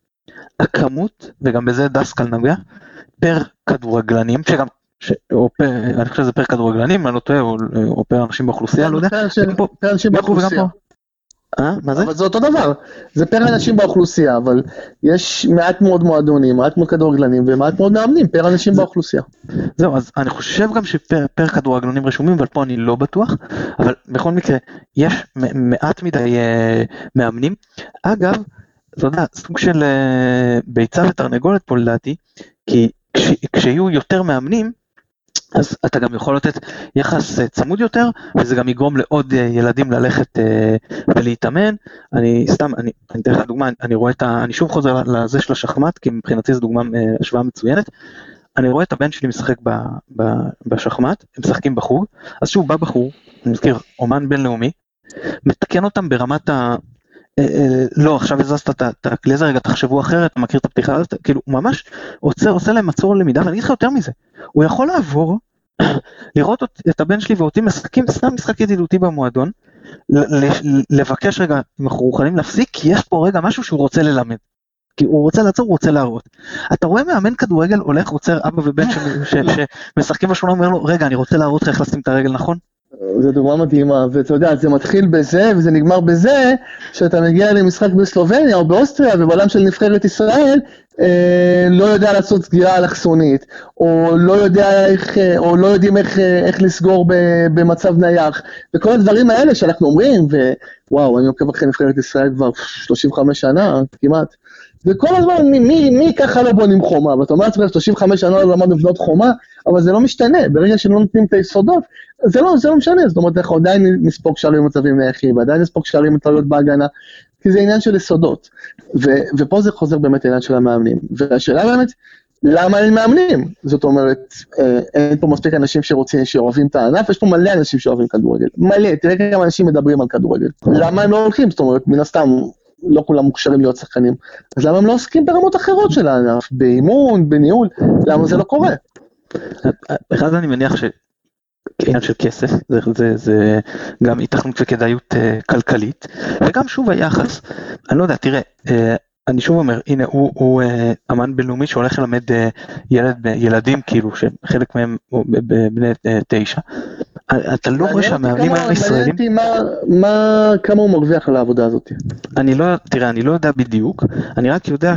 הכמות, וגם בזה דסקל נגע, פר כדורגלנים, שגם ש... או פר, אני חושב שזה פר כדורגלנים, אני לא טועה, או, או פר אנשים באוכלוסייה, לא יודע. פר אנשים באוכלוסייה. אה? מה זה? אבל זה אותו דבר, זה פר אנשים באוכלוסייה, אבל יש מעט מאוד מועדונים, מעט מאוד כדורגלנים ומעט מאוד מאמנים פר אנשים באוכלוסייה. זהו, אז אני חושב גם שפר כדורגלנים רשומים, אבל פה אני לא בטוח, אבל בכל מקרה, יש מעט מדי אה, מאמנים. אגב, אתה יודע, סוג של אה, ביצה ותרנגולת פה לדעתי, כי כשיהיו יותר מאמנים, אז אתה גם יכול לתת יחס אה, צמוד יותר, וזה גם יגרום לעוד אה, ילדים ללכת אה, ולהתאמן. אני סתם, אני אתן לך דוגמה, אני רואה את ה... אני שוב חוזר לזה של השחמט, כי מבחינתי זו דוגמה, השוואה מצוינת. אני רואה את הבן שלי משחק ב, ב, בשחמט, הם משחקים בחוג, אז שוב בא בחור, אני מזכיר, אומן בינלאומי, מתקן אותם ברמת ה... לא, עכשיו הזזת את הכלי הזה, רגע, תחשבו אחרת, אתה מכיר את הפתיחה הזאת, כאילו, הוא ממש עוצר, עושה להם מצור למידה, ואני אגיד לך יותר מזה, הוא יכול לעבור, [COUGHS] לראות את הבן שלי ואותי משחקים סתם משחק ידידותי במועדון, לבקש רגע אם אנחנו מוכנים להפסיק, כי יש פה רגע משהו שהוא רוצה ללמד. כי הוא רוצה לעצור, הוא רוצה להראות. אתה רואה מאמן כדורגל הולך, עוצר אבא ובן שמשחקים בשכונה, אומר לו, רגע, אני רוצה להראות לך איך לשים את הרגל נכון? זו דוגמה מדהימה, ואתה יודע, זה מתחיל בזה וזה נגמר בזה, שאתה מגיע למשחק בסלובניה או באוסטריה ובעולם של נבחרת ישראל, אה, לא יודע לעשות סגירה אלכסונית, או לא יודע איך, אה, או לא יודעים איך, אה, איך לסגור ב, במצב נייח, וכל הדברים האלה שאנחנו אומרים, ווואו, אני עוקב אחרי נבחרת ישראל כבר 35 שנה, כמעט, וכל הזמן, מי, מי, מי ככה לא בונים חומה? ואתה אומר לעצמך, 35 שנה לא למדנו לבנות חומה, אבל זה לא משתנה, ברגע שלא נותנים את היסודות, זה לא, זה לא משנה, זאת אומרת, אנחנו עדיין נספוג שערים מצבים נייחים, ועדיין נספוג שערים מטעויות בהגנה, כי זה עניין של יסודות. ו, ופה זה חוזר באמת לעניין של המאמנים. והשאלה באמת, למה אין מאמנים? זאת אומרת, אה, אין פה מספיק אנשים שרוצים, שאוהבים את הענף, יש פה מלא אנשים שאוהבים כדורגל. מלא, תראה כמה אנשים מדברים על כדורגל. למה הם לא הולכים? זאת אומרת, מן הסתם, לא כולם מוכשרים להיות שחקנים. אז למה הם לא עוסקים ברמות אחרות של הענף? באימון, בניהול? למה זה לא קורה? אחד אני מניח ש... עניין של כסף, זה, זה, זה גם התכנות וכדאיות uh, כלכלית, וגם שוב היחס, אני לא יודע, תראה, uh, אני שוב אומר, הנה הוא, הוא אה, אמן בינלאומי שהולך ללמד אה, ילד, ילדים כאילו, שחלק מהם בני אה, תשע. אתה לא רואה שהמאמנים הישראלים... מעניין אותי מה, כמה הוא מרוויח על העבודה הזאת. אני לא, תראה, אני לא יודע בדיוק, אני רק יודע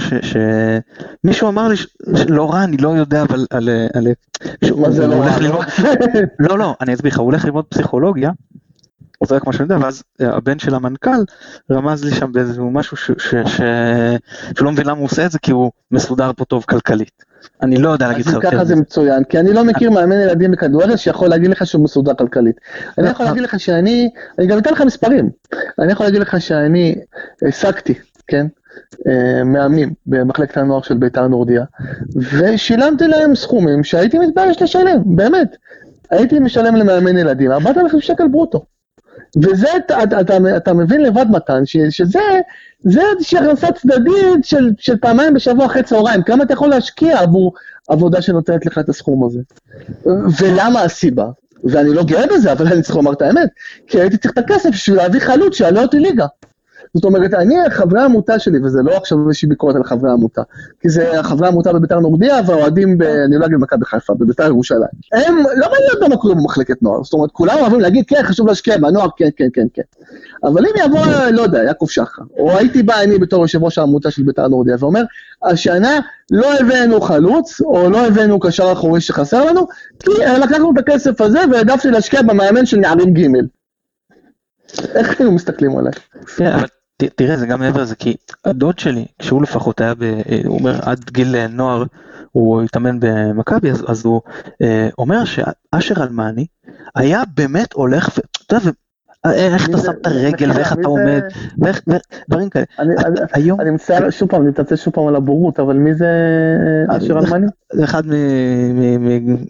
שמישהו אמר לי, לא רע, אני לא יודע, אבל על... מה זה לא רע? לא, לא, אני אסביר לך, הוא הולך ללמוד פסיכולוגיה. זה רק מה שאני יודע, ואז אה, הבן של המנכ"ל רמז לי שם באיזשהו משהו ש, ש, ש, שלא מבין למה הוא עושה את זה, כי הוא מסודר פה טוב כלכלית. אני לא יודע להגיד לך יותר. ככה זה מצוין, כי אני לא מכיר מאמן ילדים בכדורגל שיכול להגיד לך שהוא מסודר כלכלית. אני יכול להגיד לך שאני, אני גם אתן לך מספרים, אני יכול להגיד לך שאני העסקתי, כן? אה, מאמנים במחלקת הנוער של בית"ר נורדיה, ושילמתי להם סכומים שהייתי מתבייש לשלם, באמת. הייתי משלם למאמן ילדים 4,000 שקל ברוטו. וזה, אתה, אתה, אתה מבין לבד מתן, ש, שזה זה איזושהי הכנסה צדדית של, של פעמיים בשבוע אחרי צהריים, כמה אתה יכול להשקיע עבור עבודה שנותנת לך את הסכום הזה. ולמה הסיבה? ואני לא גאה בזה, אבל אני צריך לומר את האמת, כי הייתי צריך את הכסף בשביל להביא חלוץ שיעלה אותי ליגה. זאת אומרת, אני, חברי העמותה שלי, וזה לא עכשיו איזושהי ביקורת על חברי העמותה, כי זה חברי העמותה בביתר נורדיה והאוהדים, אני לא אגיד במכבי חיפה, בביתר ירושלים. הם, לא מעניין אותם מה קורה במחלקת נוער, זאת אומרת, כולם אוהבים להגיד, כן, חשוב להשקיע בנוער, כן, כן, כן, כן. אבל אם יבוא, לא יודע, יעקב שחר, או הייתי בא אני בתור יושב ראש העמותה של ביתר נורדיה, ואומר, השנה לא הבאנו חלוץ, או לא הבאנו קשר אחורי שחסר לנו, כי לקחנו את הכסף הזה והעדפתי להשקיע במאמן של נערים ג'. איך היו מסתכלים עליי? תראה זה גם מעבר לזה כי הדוד שלי כשהוא לפחות היה ב... הוא אומר עד גיל נוער הוא התאמן במכבי אז, הוא אה, אומר שאשר אלמני היה באמת הולך יודע איך אתה שם את הרגל ואיך אתה עומד, ואיך, דברים כאלה. היום... אני מצטער שוב פעם, אני מתנצל שוב פעם על הבורות, אבל מי זה אשר אלמני? זה אחד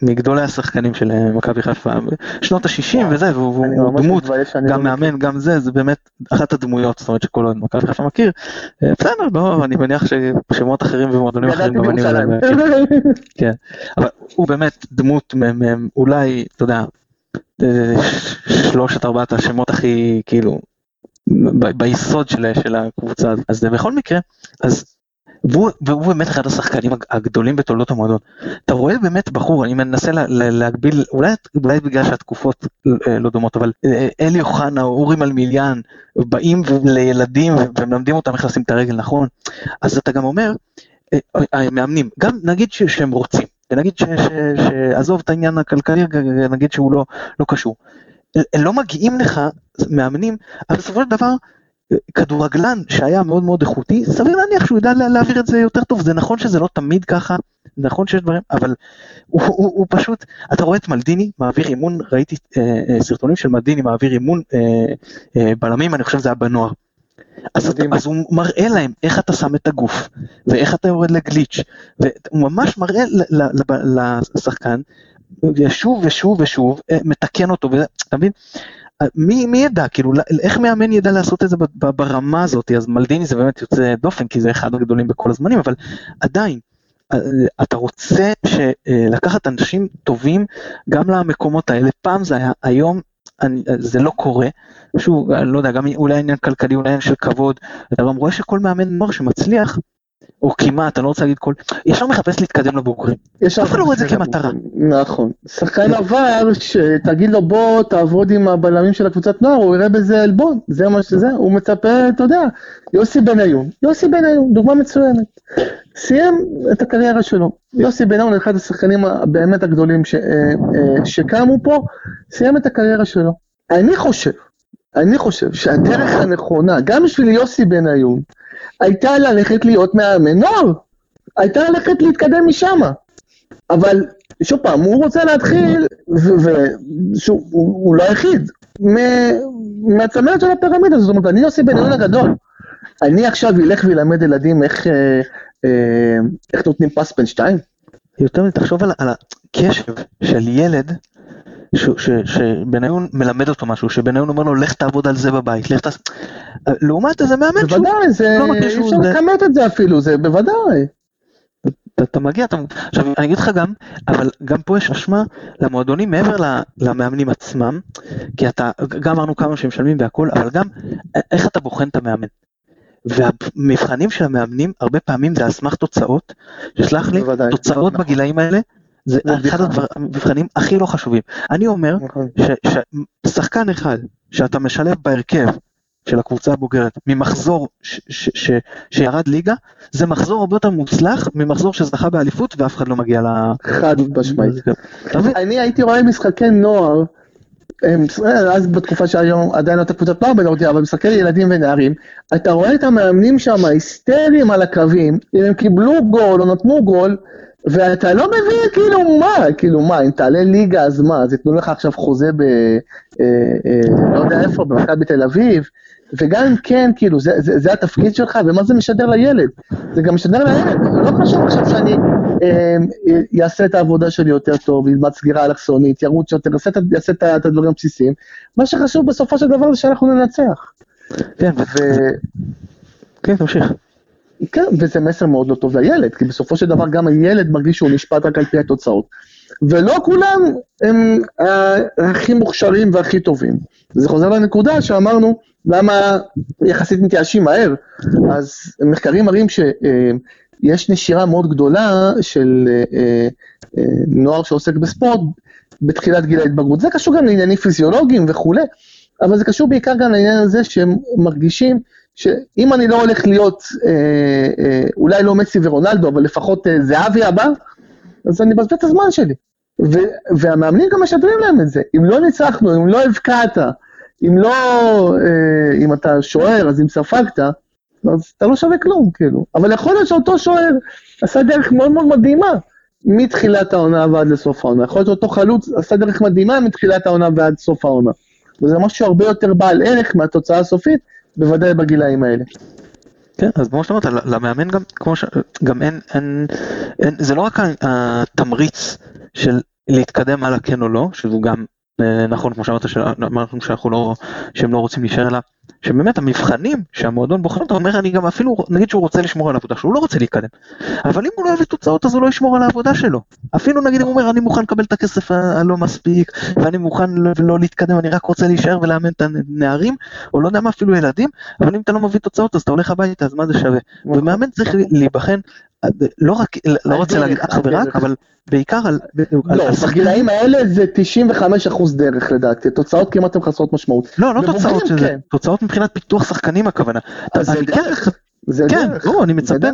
מגדולי השחקנים של אה, מכבי חיפה, שנות ה-60 וזה, והוא דמות, גם מאמן, גם זה, זה באמת אחת הדמויות, זאת אומרת שכל עוד מכבי חיפה מכיר. אה, בסדר, לא, אני מניח ששמות אחרים ומועדונים אחרים גם אני... כן, אבל הוא באמת דמות, אולי, אתה יודע, שלושת ארבעת השמות הכי כאילו ביסוד של, של הקבוצה הזאת. אז בכל מקרה, אז והוא, והוא באמת אחד השחקנים הגדולים בתולדות המועדון. אתה רואה באמת בחור, אני מנסה לה, להגביל, אולי, אולי בגלל שהתקופות אה, לא דומות, אבל אה, אלי אוחנה, אורי מלמיליאן, באים לילדים ומלמדים אותם איך לשים את הרגל נכון, אז אתה גם אומר, המאמנים, אה, גם נגיד שהם רוצים, ונגיד שעזוב את העניין הכלכלי, נגיד שהוא לא, לא קשור. לא מגיעים לך, מאמנים, אבל בסופו של דבר, כדורגלן שהיה מאוד מאוד איכותי, סביר להניח שהוא ידע להעביר את זה יותר טוב, זה נכון שזה לא תמיד ככה, נכון שיש דברים, אבל הוא, הוא, הוא פשוט, אתה רואה את מלדיני מעביר אימון, ראיתי אה, אה, סרטונים של מלדיני מעביר אימון אה, אה, בלמים, אני חושב שזה היה בנוער. אז, אתה, אז הוא מראה להם איך אתה שם את הגוף, ואיך אתה יורד לגליץ', והוא ממש מראה לשחקן, שוב ושוב ושוב, אה, מתקן אותו, אתה מבין? אה, מי, מי ידע, כאילו, איך מאמן ידע לעשות את זה ברמה הזאת, אז מלדיני זה באמת יוצא דופן, כי זה אחד הגדולים בכל הזמנים, אבל עדיין, אה, אתה רוצה לקחת אנשים טובים גם למקומות האלה, פעם זה היה, היום אני, זה לא קורה, שוב, אני לא יודע, גם אולי עניין כלכלי, אולי עניין של כבוד, אתה גם רואה שכל מאמן נוער שמצליח, או כמעט, אני לא רוצה להגיד כל, ישר מחפש להתקדם לבוגרים. אף אחד לא את זה כמטרה. נכון. שחקן עבר, שתגיד לו בוא תעבוד עם הבלמים של הקבוצת נוער, הוא יראה בזה עלבון, זה מה שזה, הוא מצפה, אתה יודע, יוסי בניון, יוסי בניון, דוגמה מצוינת. סיים את הקריירה שלו. יוסי בניון, אחד השחקנים הבאמת הגדולים ש, אה, אה, שקמו פה, סיים את הקריירה שלו. אני חושב, אני חושב שהדרך הנכונה, גם בשביל יוסי בניון, הייתה ללכת להיות מאמן נוער. הייתה ללכת להתקדם משם. אבל שוב פעם, הוא רוצה להתחיל, ושוב, הוא, לא היחיד, מהצמרת של הפירמידה, זאת אומרת, אני עושה בניון הגדול. אני עכשיו אלך וילמד ילדים איך, אה, אה, איך נותנים פס בין שתיים? יותר מזה, תחשוב על, על הקשב של ילד שבניון מלמד אותו משהו, שבניון אומר לו לך תעבוד על זה בבית, לך תעשה... לעומת איזה מאמן שהוא... בוודאי, זה... לא אי אפשר לכמת את זה אפילו, זה בוודאי. אתה, מגיע, אתה... עכשיו אני אגיד לך גם, אבל גם פה יש אשמה למועדונים מעבר למאמנים עצמם, כי אתה, גם אמרנו כמה שהם משלמים והכל, אבל גם איך אתה בוחן את המאמן. והמבחנים של המאמנים הרבה פעמים זה על סמך תוצאות, שסלח לי, בוודאי, תוצאות נכון. בגילאים האלה זה אחד המבחנים הכי לא חשובים. אני אומר נכון. ששחקן אחד שאתה משלב בהרכב של הקבוצה הבוגרת ממחזור ש- ש- ש- שירד ליגה, זה מחזור הרבה יותר מוצלח ממחזור שזכה באליפות ואף אחד לא מגיע ל... חד משמעית. אני הייתי רואה משחקי נוער, אז בתקופה שהיום עדיין הייתה קבוצת נוער בנורדיה, אבל משחקי ילדים ונערים, אתה רואה את המאמנים שם היסטריים על הקווים, אם הם קיבלו גול או נתנו גול, ואתה לא מבין כאילו מה, כאילו מה, אם תעלה ליגה אז מה, אז יתנו לך עכשיו חוזה ב... אה, אה, לא יודע איפה, במכבי תל אביב, וגם אם כן, כאילו, זה, זה, זה התפקיד שלך, ומה זה משדר לילד? זה גם משדר לילד, לא חשוב עכשיו שאני אעשה אה, את העבודה שלי יותר טוב, ילמד סגירה אלכסונית, ירוץ יותר, יעשה, יעשה את, את הדברים הבסיסיים. מה שחשוב בסופו של דבר זה שאנחנו ננצח. כן, ו... כן, תמשיך. כן, וזה מסר מאוד לא טוב לילד, כי בסופו של דבר גם הילד מרגיש שהוא נשפט רק על פי התוצאות. ולא כולם הם הכי מוכשרים והכי טובים. זה חוזר לנקודה שאמרנו, למה יחסית מתייאשים מהר. אז מחקרים מראים שיש נשירה מאוד גדולה של אה, אה, נוער שעוסק בספורט בתחילת גיל ההתבגרות. זה קשור גם לעניינים פיזיולוגיים וכולי, אבל זה קשור בעיקר גם לעניין הזה שהם מרגישים שאם אני לא הולך להיות, אה, אה, אולי לא מסי ורונלדו, אבל לפחות אה, זהבי הבא, אז אני מבזבז את הזמן שלי. ו- והמאמנים גם משדרים להם את זה. אם לא ניצחנו, אם לא הבקעת, אם לא, אה, אם אתה שוער, אז אם ספגת, אז אתה לא שווה כלום, כאילו. אבל יכול להיות שאותו שוער עשה דרך מאוד מאוד מדהימה מתחילת העונה ועד לסוף העונה. יכול להיות שאותו חלוץ עשה דרך מדהימה מתחילת העונה ועד סוף העונה. וזה משהו הרבה יותר בעל ערך מהתוצאה הסופית, בוודאי בגילאים האלה. כן, אז כמו שאתה אומרת, למאמן גם, כמו ש... גם אין, אין, אין, זה לא רק התמריץ של להתקדם הלאה כן או לא, שזו גם נכון כמו שאמרת שאמרנו שאנחנו לא שהם לא רוצים להישאר אלא שבאמת המבחנים שהמועדון בוחר אתה אומר אני גם אפילו נגיד שהוא רוצה לשמור על העבודה שהוא לא רוצה להתקדם. אבל אם הוא לא יביא תוצאות אז הוא לא ישמור על העבודה שלו. אפילו נגיד אם הוא אומר אני מוכן לקבל את הכסף הלא מספיק ואני מוכן לא להתקדם אני רק רוצה להישאר ולאמן את הנערים או לא יודע מה אפילו ילדים אבל אם אתה לא מביא תוצאות אז אתה הולך הביתה אז מה זה שווה? ומאמן צריך להיבחן לא רק, לא רוצה להגיד אך ורק, אבל בעיקר על... לא, בגילאים האלה זה 95 אחוז דרך לדעתי, תוצאות כמעט הן חסרות משמעות. לא, לא תוצאות של זה, כן. תוצאות מבחינת פיתוח שחקנים הכוונה. אני כן זה כן, לא, אני מצפה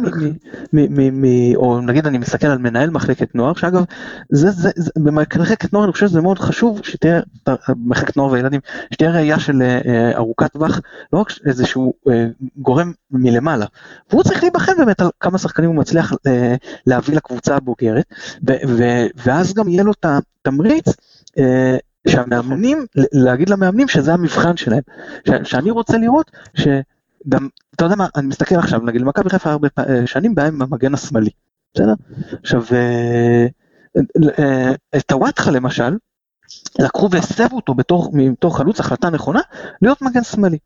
מ... או נגיד אני מסתכל על מנהל מחלקת נוער, שאגב, זה, זה, זה, במחלקת נוער אני חושב שזה מאוד חשוב שתהיה, מחלקת נוער וילדים, שתהיה ראייה של אה, ארוכת טווח, לא רק איזשהו אה, גורם מלמעלה, והוא צריך להיבחן באמת על כמה שחקנים הוא מצליח אה, להביא לקבוצה הבוגרת, ו, ו, ואז גם יהיה לו את התמריץ. שהמאמנים, להגיד למאמנים שזה המבחן שלהם, שאני רוצה לראות ש... גם, אתה יודע מה, אני מסתכל עכשיו, נגיד, מכבי חיפה הרבה אה, שנים בעיה עם המגן השמאלי, בסדר? עכשיו, אה, אה, את הוואטחה למשל, לקחו והסבו אותו בתור, מתור חלוץ, החלטה נכונה, להיות מגן שמאלי.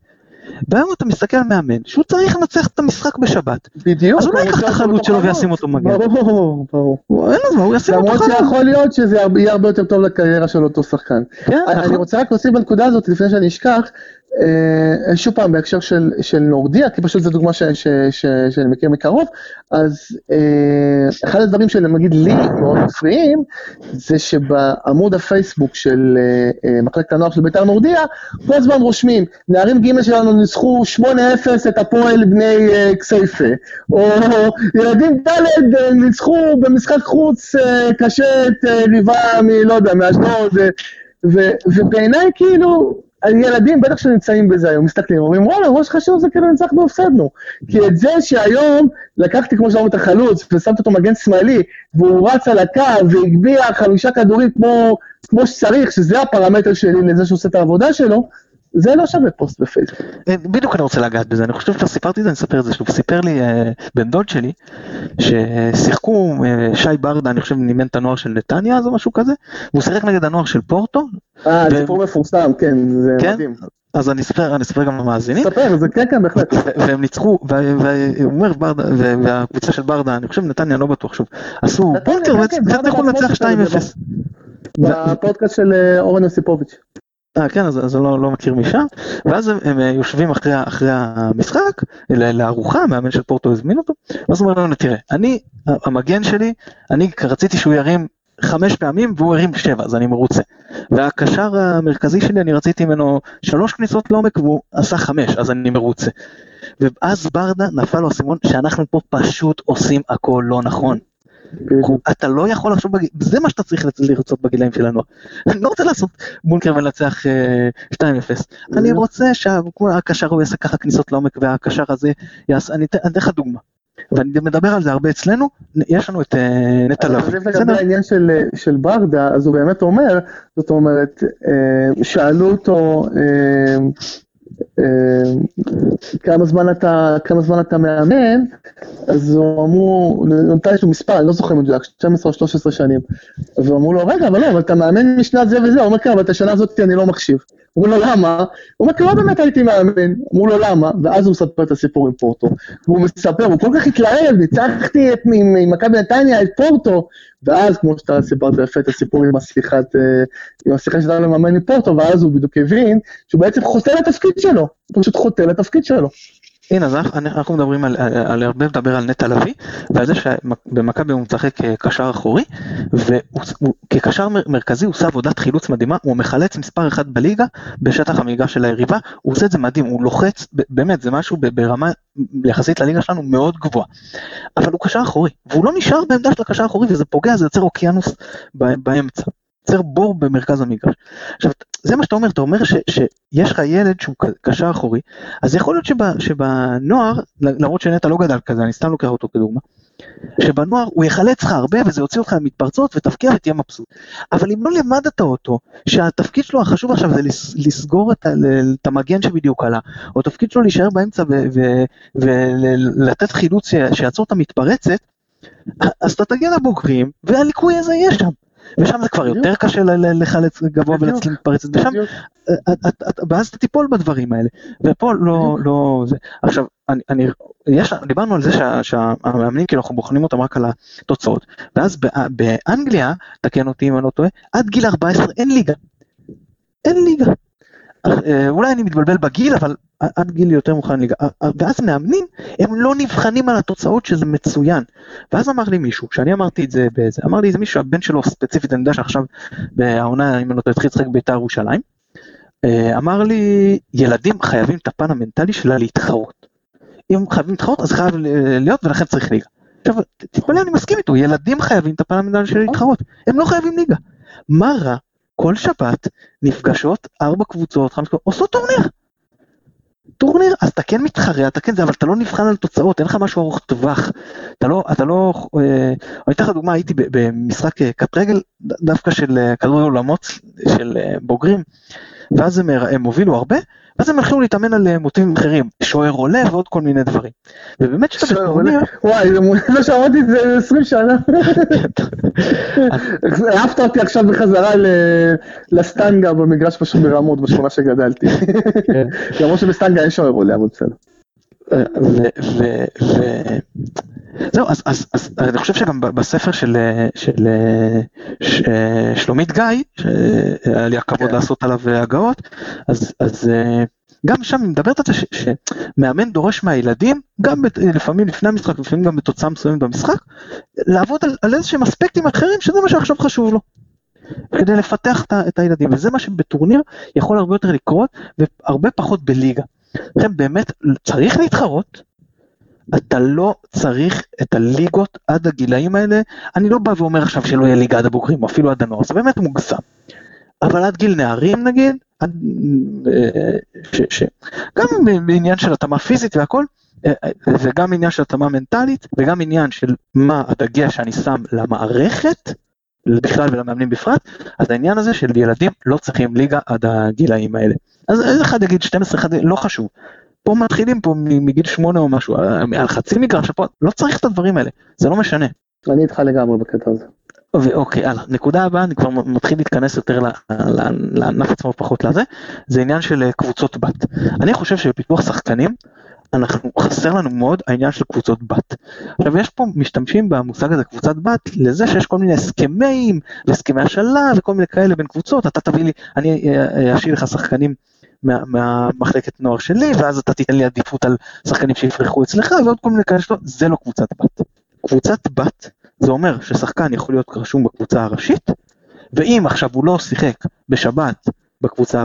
והיום אתה מסתכל על מאמן שהוא צריך לנצח את המשחק בשבת. בדיוק. אז הוא לא ייקח את החלוץ שלו וישים אותו מגן. ברור, ברור. אין לו הוא ישים אותו חלוץ. למרות שיכול להיות שזה יהיה הרבה יותר טוב לקריירה של אותו שחקן. כן, אני נכון. רוצה רק להוסיף בנקודה הזאת לפני שאני אשכח, שוב פעם בהקשר של, של נורדיה, כי פשוט זו דוגמה ש, ש, ש, שאני מכיר מקרוב, אז אה, אחד הדברים שנגיד לי מאוד מפריעים, זה שבעמוד הפייסבוק של אה, מחלקת הנוער של בית"ר נורדיה, כל הזמן רושמים, נערים ג' שלנו ניצחו 8-0 את הפועל בני כסייפה, או ילדים ד' ניצחו במשחק חוץ קשה את ריבה מלא יודע, מאשדוד, ובעיניי כאילו, ילדים בטח שנמצאים בזה היום, מסתכלים, אומרים וואלה, מה שחשוב זה כאילו ניצחנו והפסדנו. כי את זה שהיום לקחתי כמו שאמרנו את החלוץ ושמתי אותו מגן שמאלי, והוא רץ על הקו והגביה חמישה כדורים כמו, כמו שצריך, שזה הפרמטר שלי לזה שהוא עושה את העבודה שלו, זה לא שווה פוסט בפייסבוק. אה, בדיוק אני רוצה לגעת בזה, אני חושב שכבר סיפרתי את זה, אני אספר את זה שוב. סיפר לי אה, בן דוד שלי, ששיחקו, אה, שי ברדה, אני חושב, נימן את הנוער של נתניה אז או משהו כזה, והוא שיחק נגד הנוער של פורטו. אה, ו- סיפור מפורסם, כן, זה כן? מדהים. אז אני אספר, אני אספר גם למאזינים. ספר, זה כן, כן, בהחלט. והם ניצחו, ו- והוא אומר ברדה, והקבוצה של ברדה, אני חושב נתניה, לא בטוח שוב, עשו בונקר כן, והצליחו כן, ברדה לנצח בעצמו 2-0. בפודקאסט של אה, אורן יוסיפוביץ'. אה כן אז, אני לא, לא מכיר משם ואז הם, הם אה, יושבים אחרי, המשחק לארוחה המאמן של פורטו הזמין אותו ואז הוא אומר לנו תראה אני המגן שלי אני רציתי שהוא ירים חמש פעמים והוא הרים שבע אז אני מרוצה והקשר המרכזי שלי אני רציתי ממנו שלוש כניסות לעומק והוא עשה חמש אז אני מרוצה. ואז ברדה נפל לו האסימון שאנחנו פה פשוט עושים הכל לא נכון. אתה לא יכול לחשוב, זה מה שאתה צריך לרצות בגילאים של הנוער. [LAUGHS] אני לא רוצה לעשות בונקר ולנצח אה, 2-0, אני רוצה שהקשר הוא יעשה ככה כניסות לעומק והקשר הזה יעשה, אני אתן לך דוגמה. ואני מדבר על זה הרבה אצלנו, יש לנו את אה, נטע לביא, זה לגבי? העניין של, של ברדה, אז הוא באמת אומר, זאת אומרת, אה, שאלו אותו, אה, אה, כמה זמן אתה, כמה זמן אתה מאמן, אז הוא אמרו, נתן איזשהו מספר, אני לא זוכר מדויק, 12 או 13 שנים. ואמרו לו, רגע, אבל לא, אבל אתה מאמן משנת זה וזה, הוא אומר, כן, אבל את השנה הזאת אני לא מחשיב. אמרו לו, למה? הוא אומר, כי לא באמת הייתי מאמן. אמרו לו, למה? ואז הוא מספר את הסיפור עם פורטו. והוא מספר, הוא כל כך התלהב, ניצחתי את מ- ממכבי נתניה את פורטו, ואז, כמו שאתה סיפרת יפה את הסיפור עם השיחת, אה, עם השיחה למאמן עם פורטו, ואז הוא בדיוק הבין שהוא בעצם חוטא לתפקיד שלו, הוא פשוט חוטא לתפקיד שלו. הנה, אז אנחנו- מדברים על, על, הרבה מדבר על נטע לביא, ועל זה שבמכבי הוא משחק כקשר אחורי, וכקשר מרכזי הוא עושה עבודת חילוץ מדהימה, הוא מחלץ מספר אחד בליגה בשטח המגרש של היריבה, הוא עושה את זה מדהים, הוא לוחץ, באמת, זה משהו ברמה יחסית לליגה שלנו מאוד גבוהה. אבל הוא קשר אחורי, והוא לא נשאר בעמדה של הקשר האחורי, וזה פוגע, זה יוצר אוקיינוס באמצע. יוצר בור במרכז המגרש. עכשיו, זה מה שאתה אומר, אתה אומר ש, שיש לך ילד שהוא קשר אחורי, אז יכול להיות שבא, שבנוער, למרות שנטע לא גדל כזה, אני סתם לוקח אותו כדוגמה, שבנוער הוא יחלץ לך הרבה וזה יוציא אותך ממתפרצות ותפקיע ותהיה מבסוט. אבל אם לא לימדת אותו שהתפקיד שלו החשוב עכשיו זה לס- לסגור את, את המגן שבדיוק עלה, או התפקיד שלו להישאר באמצע ולתת חילוץ שיעצור את המתפרצת, אז אתה תגיע לבוגרים והליקוי הזה יהיה שם. ושם זה כבר יותר קשה לחלץ גבוה. ולהצליח בדיוק. את- את- את- ואז אתה תיפול בדברים האלה, ופה לא, לא, זה, עכשיו, אני, אני, יש, דיברנו על זה שה, שהמאמנים כאילו אנחנו בוחנים אותם רק על התוצאות, ואז בא- באנגליה, תקן אותי אם אני לא טועה, עד גיל 14 אין ליגה, אין ליגה, אה, אולי אני מתבלבל בגיל, אבל עד גיל יותר ליגה, אה, אה, ואז מאמנים, הם לא נבחנים על התוצאות שזה מצוין, ואז אמר לי מישהו, כשאני אמרתי את זה באיזה, אמר לי איזה מישהו, הבן שלו ספציפית, אני יודע שעכשיו בעונה, אם אני לא טועה, התחיל לשחק בית"ר ירושלים, אה, אמר לי, ילדים חייבים את הפן המנטלי שלה להתחרות. אם חייבים להתחרות, אז חייב להיות, ולכן צריך ליגה. עכשיו, תתפלא, אני מסכים איתו, ילדים חייבים את הפן המנטלי שלה להתחרות, הם לא חייבים ליגה. מה רע? כל שבת נפגשות ארבע קבוצות, חמש קבוצות, עושות טורניר. טורניר, אז אתה כן מתחרה, אתה כן זה, אבל אתה לא נבחן על תוצאות, אין לך משהו ארוך טווח. אתה לא, אתה לא, אה, אני אתן לך דוגמה, הייתי במשחק אה, קט רגל, ד- דווקא של אה, כדורגל עולמות, של אה, בוגרים, ואז הם, אה, הם הובילו הרבה, ואז הם התחילו להתאמן על אה, מוטיבים אחרים, שוער עולה ועוד כל מיני דברים. ובאמת שאתה בטורניר, וואי, לא שמעתי את זה 20 שנה. [LAUGHS] העפת אותי עכשיו בחזרה לסטנגה במגרש פשוט ברמות, בשכונה שגדלתי. כן. למרות שבסטנגה אין שוער עולה, אבל בסדר. ו- ו- ו- זהו, אז, אז, אז אני חושב שגם בספר של, שלומית גיא, שהיה לי הכבוד כן. לעשות עליו הגאות, אז, אז אה, גם שם היא מדברת על זה ש, שמאמן דורש מהילדים, גם בת, לפעמים לפני המשחק, לפעמים גם בתוצאה מסוימת במשחק, לעבוד על, על איזה שהם אספקטים אחרים, שזה מה שעכשיו חשוב לו. כדי לפתח את הילדים, וזה מה שבטורניר יכול הרבה יותר לקרות, והרבה פחות בליגה. לכן באמת צריך להתחרות, אתה לא צריך את הליגות עד הגילאים האלה, אני לא בא ואומר עכשיו שלא יהיה ליגה עד הבוגרים, או אפילו עד הנוער, זה באמת מוגזם. אבל עד גיל נערים נגיד, עד, אה, ש, ש, גם בעניין של התאמה פיזית והכל, אה, אה, זה גם עניין של התאמה מנטלית וגם עניין של מה הדגש שאני שם למערכת בכלל ולמאמנים בפרט, אז העניין הזה של ילדים לא צריכים ליגה עד הגילאים האלה. אז איזה אחד יגיד 12, אחד, לא חשוב. פה מתחילים פה מגיל 8 או משהו, על חצי מגרש, פה לא צריך את הדברים האלה, זה לא משנה. אני איתך לגמרי בקטע הזה. ואוקיי, הלאה, נקודה הבאה, אני כבר מתחיל להתכנס יותר לענף עצמו פחות לזה, זה עניין של אה, קבוצות בת. אני חושב שבפיתוח שחקנים, אנחנו, חסר לנו מאוד העניין של קבוצות בת. עכשיו יש פה, משתמשים במושג הזה קבוצת בת, לזה שיש כל מיני הסכמים, והסכמי השאלה וכל מיני כאלה בין קבוצות, אתה תביא לי, אני אה, אה, אשאיר לך שחקנים מה, מהמחלקת נוער שלי, ואז אתה תיתן לי עדיפות על שחקנים שיפרחו אצלך, ועוד כל מיני כאלה שלא, זה לא קבוצת בת. קבוצת בת זה אומר ששחקן יכול להיות רשום בקבוצה הראשית, ואם עכשיו הוא לא שיחק בשבת בקבוצה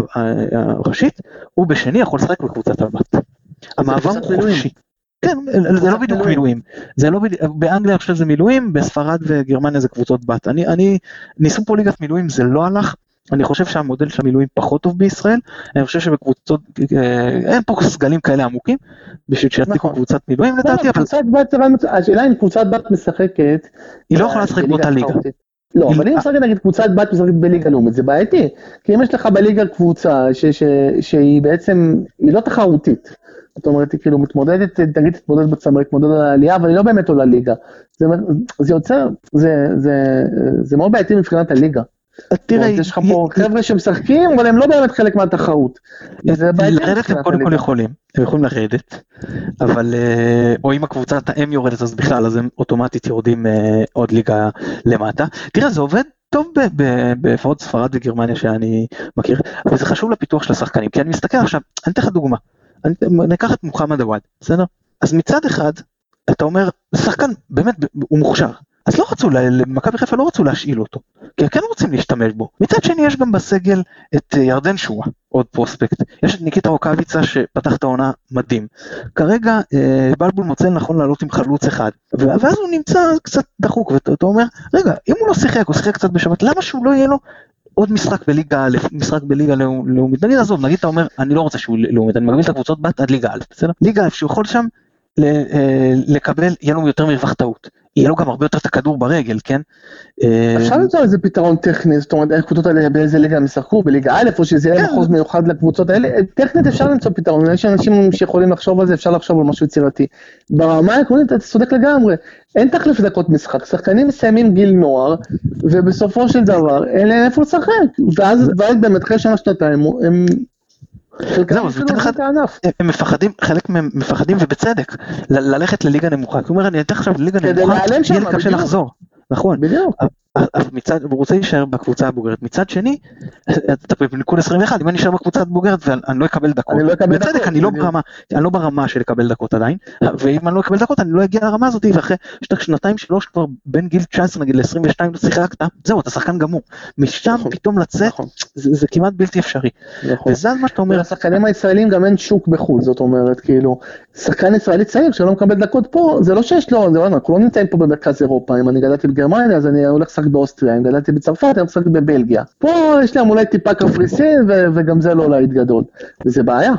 הראשית, הוא בשני יכול לשחק בקבוצת הבת. המעבר הוא חופשי. כן, זה לא בדיוק מילואים. זה לא בדיוק, באנגליה חושב שזה מילואים, בספרד וגרמניה זה קבוצות בת. אני, אני, ניסו פה ליגת מילואים, זה לא הלך. אני חושב שהמודל של המילואים פחות טוב בישראל, אני חושב שבקבוצות, אה, אין פה סגלים כאלה עמוקים, בשביל שיצדיקו נכון. קבוצת מילואים לא, לדעתי, אבל... השאלה אם קבוצת בת משחקת... היא לא יכולה לשחק באותה ליגה. לא, אבל אם משחקת נגיד קבוצת בת משחקת בליגה לאומית, זה בעייתי. כי אם יש לך בליגה קבוצה שהיא בעצם, היא לא תחרותית. זאת אומרת, היא כאילו מתמודדת, נגיד תתמודד בצמרת, מתמודדת על העלייה, אבל היא לא באמת עולה ליגה. זה יוצר, זה מאוד בעייתי מבחינת הליגה. תראה, יש לך פה חבר'ה שמשחקים, אבל הם לא באמת חלק מהתחרות. לרדת הם קודם כל יכולים, הם יכולים לרדת, אבל, אה, או אם הקבוצת האם יורדת אז בכלל, אז הם אוטומטית יורדים אה, עוד ליגה למטה. תראה, זה עובד טוב בפחות ספרד וגרמניה שאני מכיר, וזה חשוב לפיתוח של השחקנים, כי אני מסתכל עכשיו, אני אתן לך דוגמה, אני אקח את מוחמד עוואד, בסדר? אז מצד אחד, אתה אומר, שחקן באמת, הוא מוכשר, אז לא רצו, מכבי חיפה לא רצו להשאיל אותו, כי כן רוצים להשתמש בו. מצד שני יש גם בסגל את אה, ירדן שואה, עוד פרוספקט. יש את ניקיטה רוקאביצה שפתח את העונה מדהים. כרגע אה, בלבול מוצא לנכון לעלות עם חלוץ אחד, ואז הוא נמצא קצת דחוק, ואתה אומר, רגע, אם הוא לא שיחק, הוא שיחק קצת בשבת, למה שהוא לא יהיה לו עוד משחק בליגה א', משחק בליגה לאומית, נגיד עזוב, נגיד אתה אומר, אני לא רוצה שהוא לאומית, אני מגביל את הקבוצות בת עד ליגה א', בסדר? ליגה א', שהוא יכול שם אה, לקבל, יהיה לו יותר מרווח טעות. יהיה לו גם הרבה יותר את הכדור ברגל, כן? אפשר אה, למצוא איזה פתרון טכני, זאת אומרת, איך קבוצות האלה, באיזה ליגה הם ישחקו, בליגה א', או שזה יהיה כן. מחוז מיוחד לקבוצות האלה, טכנית אפשר למצוא פתרון, יש אנשים שיכולים לחשוב על זה, אפשר לחשוב על משהו יצירתי. ברמה העקרונית אתה צודק לגמרי, אין תחליף לדקות משחק, שחקנים מסיימים גיל נוער, ובסופו של דבר אין להם איפה לשחק, ואז באמת אחרי שנה שנתיים הם זהו, זה הם מפחדים, חלק מהם מפחדים ובצדק, ללכת לליגה נמוכה, כי הוא אומר אני אתן עכשיו לליגה נמוכה, יהיה לי קשה לחזור, נכון, בדיוק, מצד, הוא רוצה להישאר בקבוצה הבוגרת, מצד שני, אתה בניקוד 21, אם אני אשאר בקבוצה הבוגרת ואני לא אקבל דקות, לא בצדק, אני לא ברמה, אני לא ברמה של לקבל דקות עדיין, ואם אני לא אקבל דקות אני לא אגיע לרמה הזאת, ואחרי שנתיים שלוש כבר בין גיל 19 נגיד ל-22 לא שיחקת, זהו, אתה שחקן גמור, משם נכון. פתאום לצאת, נכון. זה כמעט בלתי אפשרי, נכון. וזה מה שאתה אומר. לשחקנים הישראלים גם אין שוק בחו"ל, זאת אומרת, כאילו, שחקן ישראלי צעיר שלא מקבל דקות פה, זה לא שיש לו, אנחנו לא נמצאים פה במרכז אירופה, אם אני גדלתי בגרמניה אז אני הולך לשחק באוסטריה, אם גדלתי בצרפת, אני משחק בבלגיה. פה יש להם אולי טיפה קפריסין, וגם זה לא להיט גדול. וזה בעיה.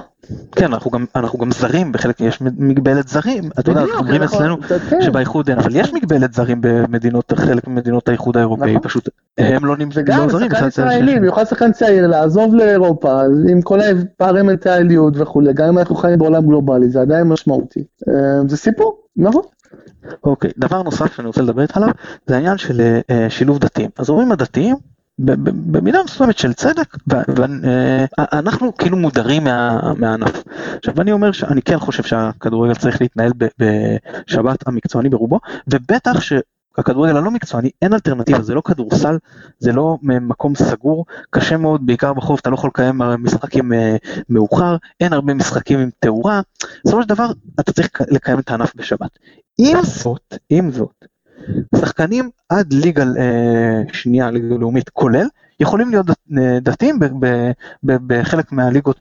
כן, אנחנו גם, אנחנו גם זרים, בחלק יש מגבלת זרים, אתה יודע, אומרים אצלנו כן. שבאיחוד אין, אבל יש מגבלת זרים במדינות, חלק ממדינות האיחוד האירופאי, נכון. פשוט הם לא נמצאים, לא זרים. וגם שחקן ישראלי, במיוחד שחקן צעיר, לעזוב לאירופה, עם כל הפערי מנטליות וכולי, גם אם אנחנו חיים בעולם גלובלי, זה עדיין משמעותי. אה, זה סיפור, נכון. אוקיי, דבר נוסף שאני רוצה לדבר איתך עליו, זה העניין של אה, שילוב דתיים. אז אומרים הדתיים, במידה מסוימת של צדק, ואנחנו אה, כאילו מודרים מהענף. עכשיו אני אומר שאני כן חושב שהכדורגל צריך להתנהל בשבת המקצועני ברובו, ובטח ש... הכדורגל הלא מקצועני אין אלטרנטיבה זה לא כדורסל זה לא מקום סגור קשה מאוד בעיקר בחורף אתה לא יכול לקיים משחקים אה, מאוחר אין הרבה משחקים עם תאורה בסופו של דבר אתה צריך לקיים את הענף בשבת. עם זאת עם זאת שחקנים עד ליגה אה, שנייה ליגה לאומית כולל יכולים להיות אה, דתיים בחלק מהליגות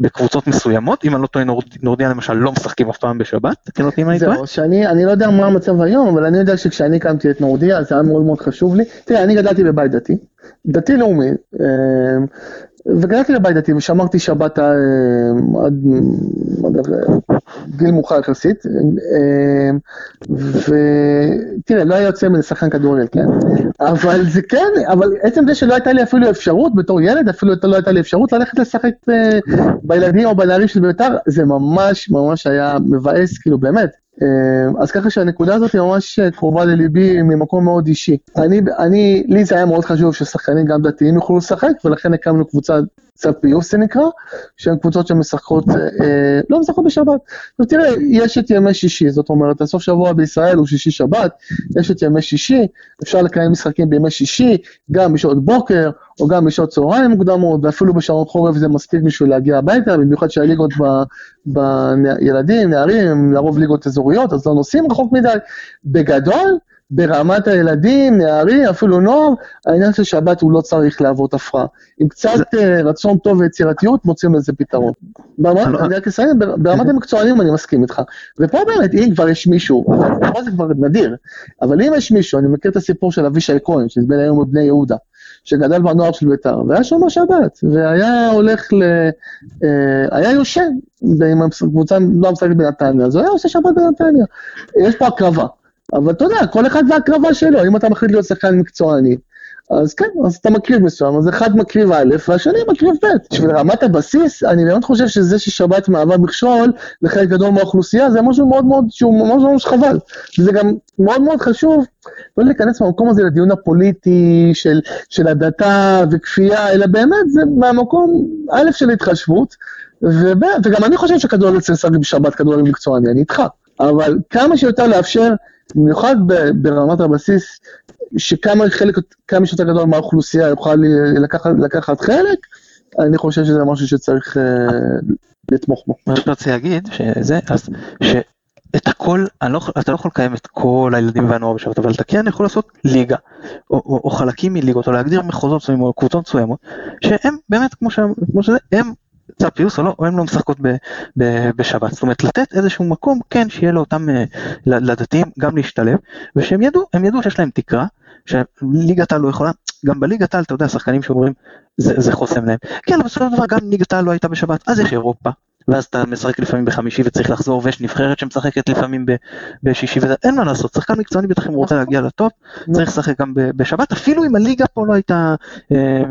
בקבוצות מסוימות, אם אני לא טועה נורדיה למשל לא משחקים אף פעם בשבת, תקן אותי אם אני טועה. זהו, שאני אני לא יודע מה המצב היום, אבל אני יודע שכשאני הקמתי את נורדיה זה היה מאוד מאוד חשוב לי. תראה, אני גדלתי בבית דתי, דתי לאומי, אה, וגדלתי לבית דתי ושמרתי שבת אה, עד, גיל מאוחר יחסית, אה, ותראה, לא היה יוצא מזה שחקן כדורגל, כן? אבל זה כן, אבל עצם זה שלא הייתה לי אפילו אפשרות בתור ילד, אפילו לא הייתה לי אפשרות ללכת לשחק בילדים או בנערים של בית"ר, זה ממש ממש היה מבאס, כאילו באמת. אז ככה שהנקודה הזאת היא ממש קרובה לליבי ממקום מאוד אישי. אני, אני, לי זה היה מאוד חשוב ששחקנים גם דתיים יוכלו לשחק, ולכן הקמנו קבוצה צו פיוס זה נקרא, שהן קבוצות שמשחקות, אה, לא משחקות בשבת. עכשיו תראה, יש את ימי שישי, זאת אומרת, הסוף שבוע בישראל הוא שישי שבת, יש את ימי שישי, אפשר לקיים משחקים בימי שישי, גם בשעות בוקר, או גם בשעות צהריים מוקדמות, ואפילו בשעות חורף זה מספיק בשביל להגיע הביתה, במיוחד שהליגות בילדים, נערים, הם לרוב ליגות אזוריות, אז לא נוסעים רחוק מדי. בגדול, ברמת הילדים, נערים, אפילו נוער, העניין של שבת הוא לא צריך להוות הפרעה. עם קצת זה... רצון טוב ויצירתיות מוצאים לזה פתרון. ברמת, לא- אני רק אסיים, ברמת המקצוענים אני מסכים איתך. ופה באמת, אם כבר יש מישהו, פה זה כבר נדיר, אבל אם יש מישהו, אני מכיר את הסיפור של אבישי כהן, שזה בין היום בבני יהודה, שגדל בנוער של בית"ר, והיה שומר שבת, והיה הולך ל... אה, היה יושן, עם הקבוצה לא משחקת בנתניה, אז הוא היה עושה שבת בנתניה. יש פה הקרבה. אבל אתה יודע, כל אחד והקרבה שלו, אם אתה מחליט להיות שחקן מקצועני, אז כן, אז אתה מקריב מסוים, אז אחד מקריב א' והשני מקריב ב'. בשביל רמת הבסיס, אני באמת חושב שזה ששבת מהווה מכשול לחלק גדול מהאוכלוסייה, זה משהו מאוד מאוד, שהוא ממש ממש חבל. וזה גם מאוד מאוד חשוב, לא להיכנס מהמקום הזה לדיון הפוליטי של, של הדתה וכפייה, אלא באמת זה מהמקום, א', של התחשבות, וב', וגם אני חושב שכדורגל צריך לשחק בשבת כדורגל מקצועני, אני איתך. אבל כמה שיותר לאפשר במיוחד ברמת הבסיס, שכמה חלק, כמה שיותר גדול מהאוכלוסייה יוכל לקחת, לקחת חלק, אני חושב שזה משהו שצריך uh, לתמוך בו. מה רוצה להגיד, שזה, אז, שאת הכל, לא, אתה לא יכול לקיים את כל הילדים והנוער בשבת, אבל אתה כן יכול לעשות ליגה, או, או, או חלקים מליגות, או להגדיר מחוזות מסוימים, או קבוצות מסוימות, שהם באמת, כמו, ש, כמו שזה, הם צו פיוס או לא, או הן לא משחקות ב, ב, בשבת. זאת אומרת, לתת איזשהו מקום, כן, שיהיה לאותם, אה, לדתיים גם להשתלב, ושהם ידעו, הם ידעו שיש להם תקרה, שליגת העל לא יכולה, גם בליגת העל, אתה יודע, שחקנים שאומרים, זה, זה חוסם להם. כן, אבל בסופו של דבר גם ליגת העל לא הייתה בשבת, אז יש אירופה, ואז אתה משחק לפעמים בחמישי וצריך לחזור ויש נבחרת שמשחקת לפעמים בשישי ואין מה לעשות שחקן מקצועני בטח אם הוא רוצה להגיע לטופ צריך לשחק גם בשבת אפילו אם הליגה פה לא הייתה אה,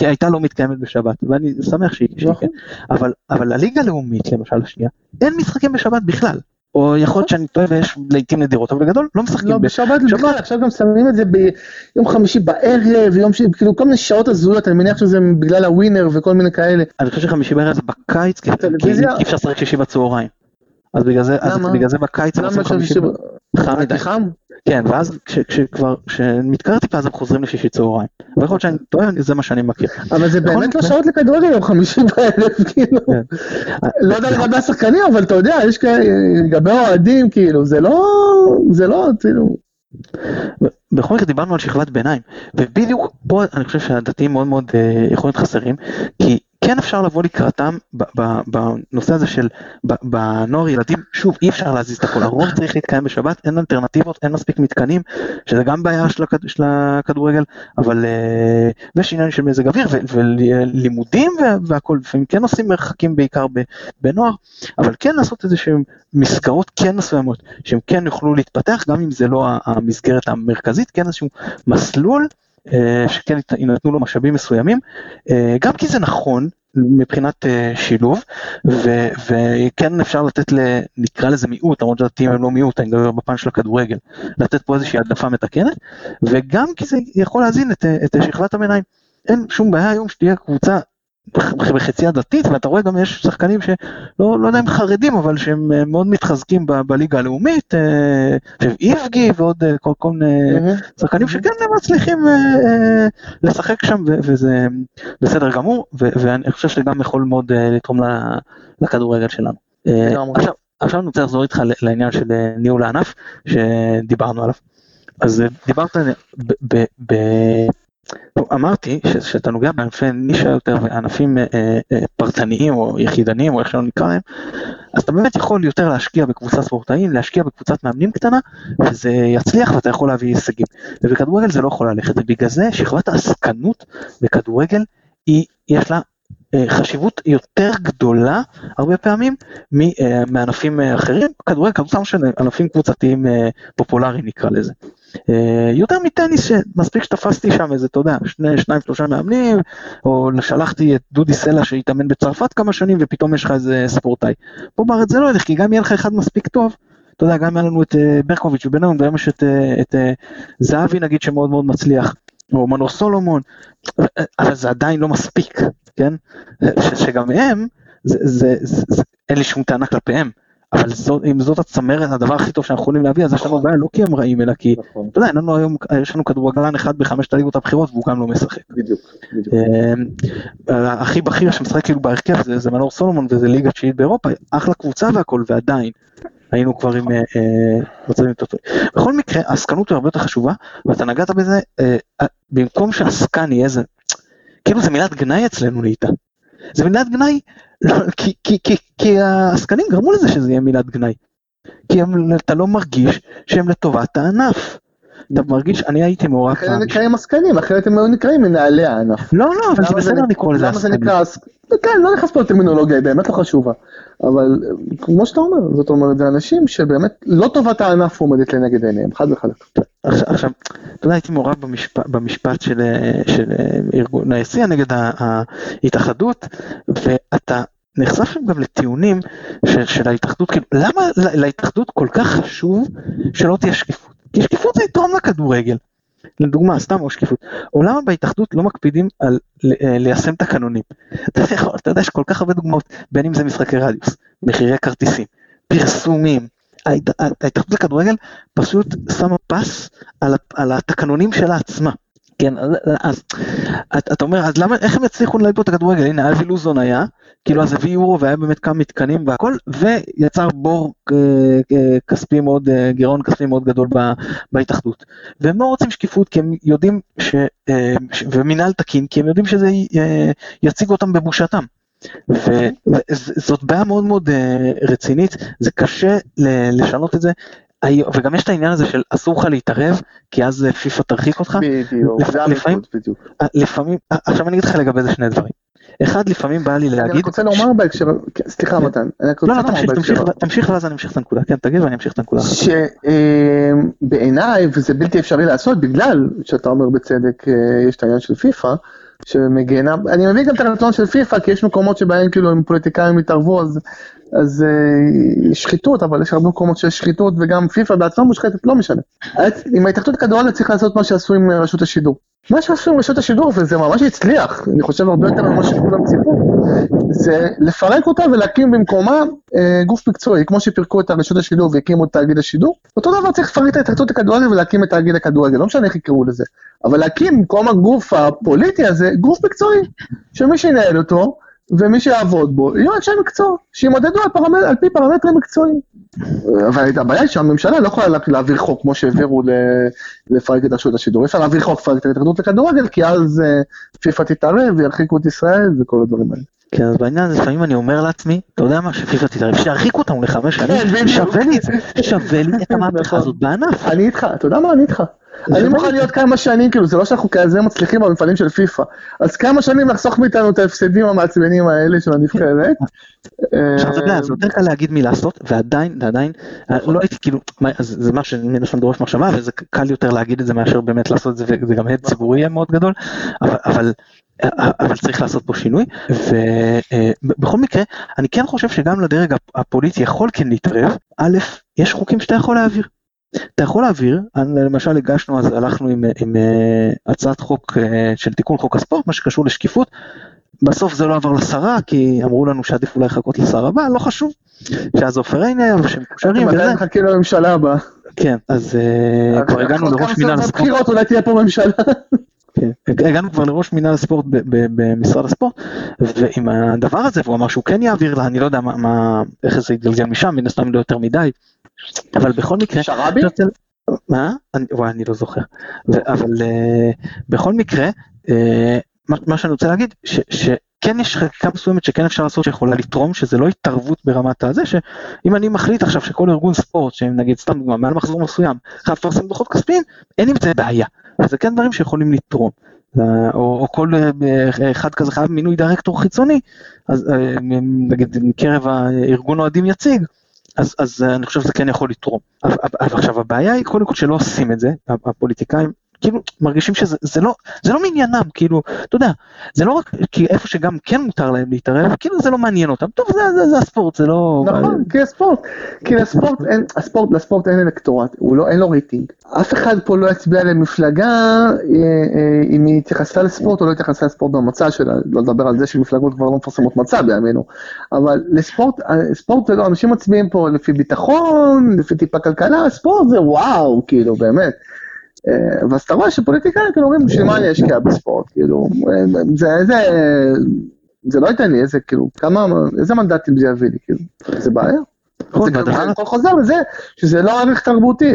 הייתה לא מתקיימת בשבת ואני שמח שהיא כן אבל אבל הליגה הלאומית למשל השנייה אין משחקים בשבת בכלל או יכול להיות שאני טועה ויש לעיתים נדירות, אבל בגדול לא משחקים. לא, בשבת בכלל, עכשיו גם שמים את זה ביום חמישי בערב, יום ש... כאילו כל מיני שעות הזויות, אני מניח שזה בגלל הווינר וכל מיני כאלה. אני חושב שחמישי בערב זה בקיץ, כי אי אפשר לשחק שישי בצהריים. אז בגלל זה, אז בגלל זה בקיץ עושים חמישי, חם מדי. חם? כן, ואז כשכבר, כשמתקרר טיפה אז הם חוזרים לשישי צהריים. ויכול להיות שאני טועה, זה מה שאני מכיר. אבל זה באמת לא שעות לכדורגל יום חמישי בערב, כאילו. כן. לא יודע לגבי השחקנים, אבל אתה יודע, יש כאלה, לגבי אוהדים, כאילו, זה לא, זה לא, כאילו. בכל מקרה דיברנו על שכבת ביניים, ובדיוק פה אני חושב שהדתיים מאוד מאוד אה, יכולים להיות חסרים, כי כן אפשר לבוא לקראתם בנושא הזה של בנוער ילדים, שוב אי אפשר להזיז את הכל, הרוב צריך להתקיים בשבת, אין אלטרנטיבות, אין מספיק מתקנים, שזה גם בעיה של, הכד, של הכדורגל, אבל אה, ויש עניין של מזג אוויר ולימודים והכל, לפעמים כן עושים מרחקים בעיקר בנוער, אבל כן לעשות איזה שהם מסגרות כן מסוימות, שהם כן יוכלו להתפתח, גם אם זה לא המסגרת המרכזית, כן איזשהו מסלול. אה, שכן יינתנו לו משאבים מסוימים, אה, גם כי זה נכון מבחינת אה, שילוב, וכן אפשר לתת, ל, נקרא לזה מיעוט, למרות שהדתיים הם לא מיעוט, אני מדבר בפן של הכדורגל, לתת פה איזושהי העדפה מתקנת, וגם כי זה יכול להזין את, את שכבת הביניים. אין שום בעיה היום שתהיה קבוצה בחצי הדתית ואתה רואה גם יש שחקנים שלא לא יודע אם חרדים אבל שהם אה, מאוד מתחזקים ב, בליגה הלאומית, אה, איבגי ועוד אה, כל, כל מיני שחקנים שכן מצליחים לשחק שם וזה בסדר גמור ואני חושב שזה גם יכול מאוד לתרום לכדורגל שלנו. עכשיו, עכשיו אני רוצה לחזור איתך לעניין של ניהול הענף שדיברנו עליו. אז דיברת אמרתי ש- שאתה נוגע בענפי נישה יותר וענפים אה, אה, פרטניים או יחידניים או איך שלא נקרא להם, אז אתה באמת יכול יותר להשקיע בקבוצת ספורטאים, להשקיע בקבוצת מאמנים קטנה, וזה יצליח ואתה יכול להביא הישגים. ובכדורגל זה לא יכול ללכת, ובגלל זה שכבת העסקנות בכדורגל, היא, יש לה אה, חשיבות יותר גדולה הרבה פעמים אה, מענפים אה, אחרים, כדורגל, כדורסל של ענפים קבוצתיים אה, פופולריים נקרא לזה. אה, יותר מטניס שמספיק שתפסתי שם איזה, אתה יודע, שני, שניים שלושה מאמנים, או שלחתי את דודי סלע שהתאמן בצרפת כמה שנים ופתאום יש לך איזה ספורטאי. פה בארץ זה לא ילך, כי גם יהיה לך אחד מספיק טוב, אתה יודע, גם היה לנו את אה, ברקוביץ' ובינינו, והיום יש את, אה, את אה, זהבי נגיד שמאוד מאוד מצליח, או מנור סולומון, אבל זה עדיין לא מספיק, כן? ש, שגם הם, זה, זה, זה, זה, אין לי שום טענה כלפיהם. אבל זאת, אם זאת הצמרת, הדבר הכי טוב שאנחנו יכולים להביא, אז יש לנו בעיה לא כי הם רעים, אלא כי, נכון, אתה יודע, אין לנו היום, יש לנו כדורגלן אחד בחמשת הליגות הבכירות והוא גם לא משחק. בדיוק, בדיוק. אה, הכי בכיר שמשחק כאילו בהרכב זה, זה מנור סולומון וזה ליגה תשיעית באירופה, אחלה קבוצה והכל, ועדיין היינו כבר עם מצבים יותר טובים. בכל מקרה, העסקנות היא הרבה יותר חשובה, ואתה נגעת בזה, אה, אה, במקום שעסקן יהיה זה, כאילו זה מילת גנאי אצלנו נהייתה. זה מילת גנאי, לא, כי, העסקנים גרמו לזה שזה יהיה מילת גנאי. כי אתה לא מרגיש שהם לטובת הענף. אתה מרגיש, אני הייתי מעורב אחרת הם פעם- נקראים עסקנים, אחרת הם היו נקראים מנהלי הענף. לא, לא, אבל זה בסדר לקרוא לזה למה זה עסקנים. נקרא. כן, לא נכנס פה לטרמינולוגיה, היא באמת לא חשובה. אבל כמו שאתה אומר, זאת אומרת, זה אנשים שבאמת לא טובת הענף עומדת לנגד עיניהם, חד וחלק. עכשיו, אתה יודע, הייתי מעורב במשפט, של, ארגון היציע נגד ההתאחדות, ואתה נחשף שם גם לטיעונים של, של ההתאחדות, כאילו, למה לה- להתאחדות כל כך חשוב שלא תהיה שקיפות? כי שקיפות זה יתרום לכדורגל. לדוגמה, סתם או שקיפות, למה בהתאחדות לא מקפידים על אה, ליישם תקנונים? [LAUGHS] אתה יודע, אתה יודע, יש כל כך הרבה דוגמאות, בין אם זה משחקי רדיוס, מחירי כרטיסים, פרסומים, ההת- ההתאחדות לכדורגל פשוט שמה פס על, על התקנונים שלה עצמה. כן, אז, אז אתה, אומר, אז למה, איך הם יצליחו לנהל פה את הכדורגל? הנה, אבי לוזון היה, כאילו אז הביא יורו והיה באמת כמה מתקנים והכל, ויצר בור אה, אה, כספי מאוד, אה, גירעון כספי מאוד גדול בהתאחדות. והם לא רוצים שקיפות כי הם יודעים, ש, ש, ומינהל תקין, כי הם יודעים שזה יציג אותם בבושתם. וזאת בעיה מאוד מאוד רצינית, זה קשה לשנות את זה, וגם יש את העניין הזה של אסור לך להתערב, כי אז אה, פיפ"א תרחיק אותך, בדיוק, לפ- זה לפעמים- בדיוק. אה, לפעמים, אה, עכשיו אני אגיד לך לגבי זה שני דברים. אחד, לפעמים בא לי אני להגיד, רק רוצה לומר בהקשר, כן, סליחה כן. מתן, אני רק לא, רוצה לא, לומר תמשיך, בהקשר, תמשיך, תמשיך ואז אני אמשיך את הנקודה, כן, תגיד ואני אמשיך את הנקודה. שבעיניי, וזה בלתי אפשרי לעשות, בגלל שאתה אומר בצדק, יש את העניין של פיפ"א, שמגנה, אני מבין גם את הרצון של פיפ"א, כי יש מקומות שבהם כאילו אם פוליטיקאים יתערבו, אז, אז אה, שחיתות, אבל יש הרבה מקומות שיש שחיתות, וגם פיפ"א בעצמה מושחתת, לא משנה. עם ההתאחדות לכדורגל צריך לעשות מה שעשו עם אה, רשות השידור. מה שעשו עם רשות השידור, וזה ממש הצליח, אני חושב הרבה יותר ממה שכולם ציפו, זה לפרק אותה ולהקים במקומה אה, גוף מקצועי, כמו שפירקו את רשות השידור והקימו את תאגיד השידור, אותו דבר צריך לפרק את ההתאחדות לכדורגל ולהקים את תאגיד הכדורגל, לא משנה איך יקראו לזה, אבל להקים במקום הגוף הפוליטי הזה, גוף מקצועי, שמי שינהל אותו ומי שיעבוד בו, יהיו אנשי מקצוע, שימודדו על, פרמט, על פי פרמטרים מקצועיים. אבל הבעיה היא שהממשלה לא יכולה לה- להעביר חוק כמו שהעבירו לפרק את רשות השידור, אפשר להעביר חוק לפרק את ההתאחדות לכדורגל, כי אז אה, פיפ"א תתערב וירחיקו את ישראל וכל הדברים האלה. כן, אז בעניין הזה לפעמים אני אומר לעצמי, אתה יודע מה, שפיפ"א תתערב, שירחיקו אותנו לחמש כן, שנים, בדיוק. שווה לי את זה, שווה לי את המהפכה. הזאת בענף. אני איתך, אתה יודע מה? אני איתך. אני מוכן להיות כמה שנים, כאילו, זה לא שאנחנו כזה מצליחים במפעלים של פיפ"א. אז כמה שנים לחסוך מאיתנו את ההפסדים המעצבנים האלה של הנבחרת. עכשיו אתה יודע, אה, זה יותר קל להגיד מי לעשות, ועדיין, ועדיין, לא הייתי כאילו, מה, זה משהו שמן הסתם דורש מחשבה, וזה קל יותר להגיד את זה מאשר באמת לעשות את זה, וזה גם הד ציבורי יהיה מאוד גדול, אבל, אבל, אבל צריך לעשות פה שינוי, ובכל מקרה, אני כן חושב שגם לדרג הפוליטי יכול כן להתערב, א', יש חוקים שאתה יכול להעביר. אתה יכול להעביר, למשל הגשנו, אז הלכנו עם, עם uh, הצעת חוק uh, של תיקון חוק הספורט, מה שקשור לשקיפות, בסוף זה לא עבר לשרה, כי אמרו לנו שעדיף אולי לחכות לשר הבא, לא חשוב, שאז עופר עיני היה ושהם מקושרים אתם וזה, עדיין מחכים לממשלה הבאה. כן, אז uh, כבר הגענו לראש מינהל הספורט, בחירות אולי תהיה פה ממשלה. כן, הגענו כבר לראש מינהל הספורט במשרד הספורט, ועם הדבר הזה, והוא אמר שהוא כן יעביר לה, אני לא יודע מה, מה, איך זה יתגלגל משם, מן הסתם לא יותר מדי, אבל בכל מקרה, רוצה- מה? אני, וואי, אני לא זוכר. ו, אבל uh, בכל מקרה, uh, מה, מה שאני רוצה להגיד, ש, שכן יש חקיקה מסוימת שכן אפשר לעשות שיכולה לתרום, שזה לא התערבות ברמת הזה, שאם אני מחליט עכשיו שכל ארגון ספורט, שנגיד סתם דוגמא, מעל מחזור מסוים, חייב לפרסם דוחות כספיים, אין עם זה בעיה. וזה כן דברים שיכולים לתרום. או, או כל אחד כזה חייב מינוי דירקטור חיצוני, אז נגיד מקרב הארגון אוהדים יציג, אז, אז אני חושב שזה כן יכול לתרום. עכשיו הבעיה היא קודם כל שלא עושים את זה, הפוליטיקאים כאילו מרגישים שזה זה לא זה לא מעניינם כאילו אתה יודע זה לא רק כי איפה שגם כן מותר להם להתערב כאילו זה לא מעניין אותם. טוב זה, זה, זה הספורט זה לא נכון כי הספורט כי לספורט אין הספורט לספורט אין אלקטורט הוא לא אין לו רייטינג. אף אחד פה לא יצביע למפלגה אה, אה, אם היא התייחסה לספורט או לא התייחסה לספורט במצע שלה. לא לדבר על זה שמפלגות כבר לא מפרסמות מצע בימינו. אבל לספורט אה, ספורט זה לא אנשים מצביעים פה לפי ביטחון לפי טיפה כלכלה ספורט זה וואו כאילו באמת. אה, ואז אתה רואה שפוליטיקאים כאילו אומרים, בשביל מה אני אשקיע בספורט, כאילו, זה, זה, זה לא ייתן לי איזה, כאילו, כמה, איזה מנדטים זה יביא לי, כאילו, זה בעיה. נכון, זה הכל חוזר לזה, שזה לא ערך תרבותי.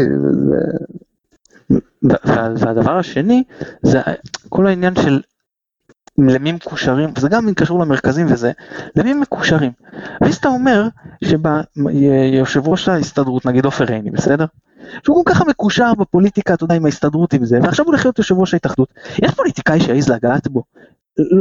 והדבר השני, זה כל העניין של למי מקושרים, וזה גם קשור למרכזים וזה, למי מקושרים. ואז אתה אומר שיושב ראש ההסתדרות, נגיד עופר עיני, בסדר? שהוא גם ככה מקושר בפוליטיקה, אתה יודע, עם ההסתדרות עם זה, ועכשיו הוא הולך להיות יושב ראש ההתאחדות. יש פוליטיקאי שיעז לגעת בו,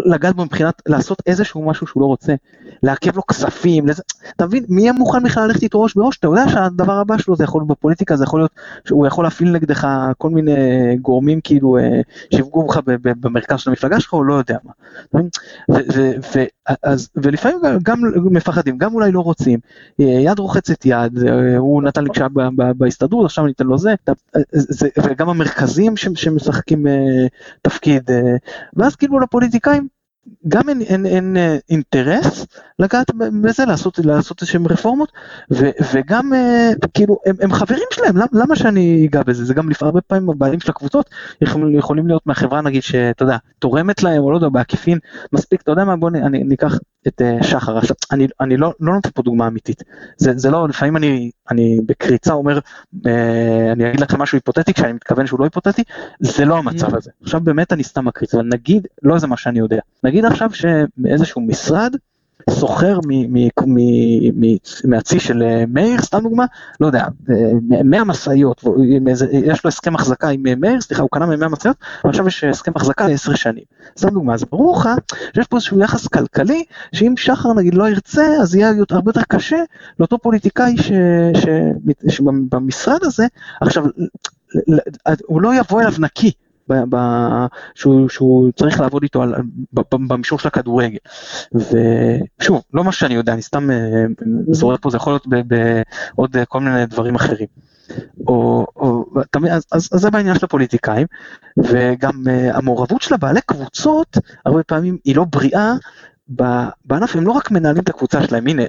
לגעת בו מבחינת לעשות איזשהו משהו שהוא לא רוצה, לעכב לו כספים, לזה, אתה מבין, מי יהיה מוכן בכלל ללכת איתו ראש בראש, אתה יודע שהדבר הבא שלו זה יכול להיות בפוליטיקה, זה יכול להיות שהוא יכול להפעיל נגדך כל מיני גורמים כאילו אה, שיפגעו בך במרכז של המפלגה שלך או לא יודע מה. אז, ולפעמים גם מפחדים, גם אולי לא רוצים, אה, יד רוחצת יד, אה, הוא נתן לי כשהיה בהסתדרות, עכשיו אני אתן לו זה, וגם המרכזים שמשחקים תפקיד, ואז כאילו לפוליטיקאים גם אין, אין, אין אה, אינטרס לגעת בזה, לעשות, לעשות איזשהם רפורמות, ו, וגם אה, כאילו הם, הם חברים שלהם, למה, למה שאני אגע בזה? זה גם הרבה פעמים הבעלים של הקבוצות יכולים, להיות מהחברה נגיד שאתה יודע, תורמת להם או לא יודע, בעקיפין, מספיק, אתה יודע מה, בוא אני, ניקח את uh, שחר, אני, אני לא, לא נותן פה דוגמה אמיתית, זה, זה לא, לפעמים אני, אני בקריצה אומר, uh, אני אגיד לכם משהו היפותטי כשאני מתכוון שהוא לא היפותטי, זה לא המצב הזה, עכשיו באמת אני סתם מקריץ, אבל נגיד, לא זה מה שאני יודע, נגיד עכשיו שאיזשהו משרד סוחר מהצי של אה, מאיר, סתם דוגמה, לא יודע, 100 משאיות, יש לו הסכם החזקה עם מאיר, סליחה, הוא קנה מ-100 משאיות, ועכשיו יש הסכם החזקה ל-10 שנים. סתם דוגמה, אז ברור לך שיש פה איזשהו יחס כלכלי, שאם שחר נגיד לא ירצה, אז יהיה הרבה יותר קשה לאותו פוליטיקאי שבמשרד הזה, עכשיו, הוא לא יבוא אליו נקי. ב, ב, שהוא, שהוא צריך לעבוד איתו על, במישור של הכדורגל. ושוב, לא מה שאני יודע, אני סתם אה, זורק פה, זה יכול להיות בעוד כל מיני דברים אחרים. או, או, אז, אז, אז זה בעניין של הפוליטיקאים, וגם uh, המעורבות של הבעלי קבוצות, הרבה פעמים היא לא בריאה בענף, הם לא רק מנהלים את הקבוצה שלהם, הנה, אה,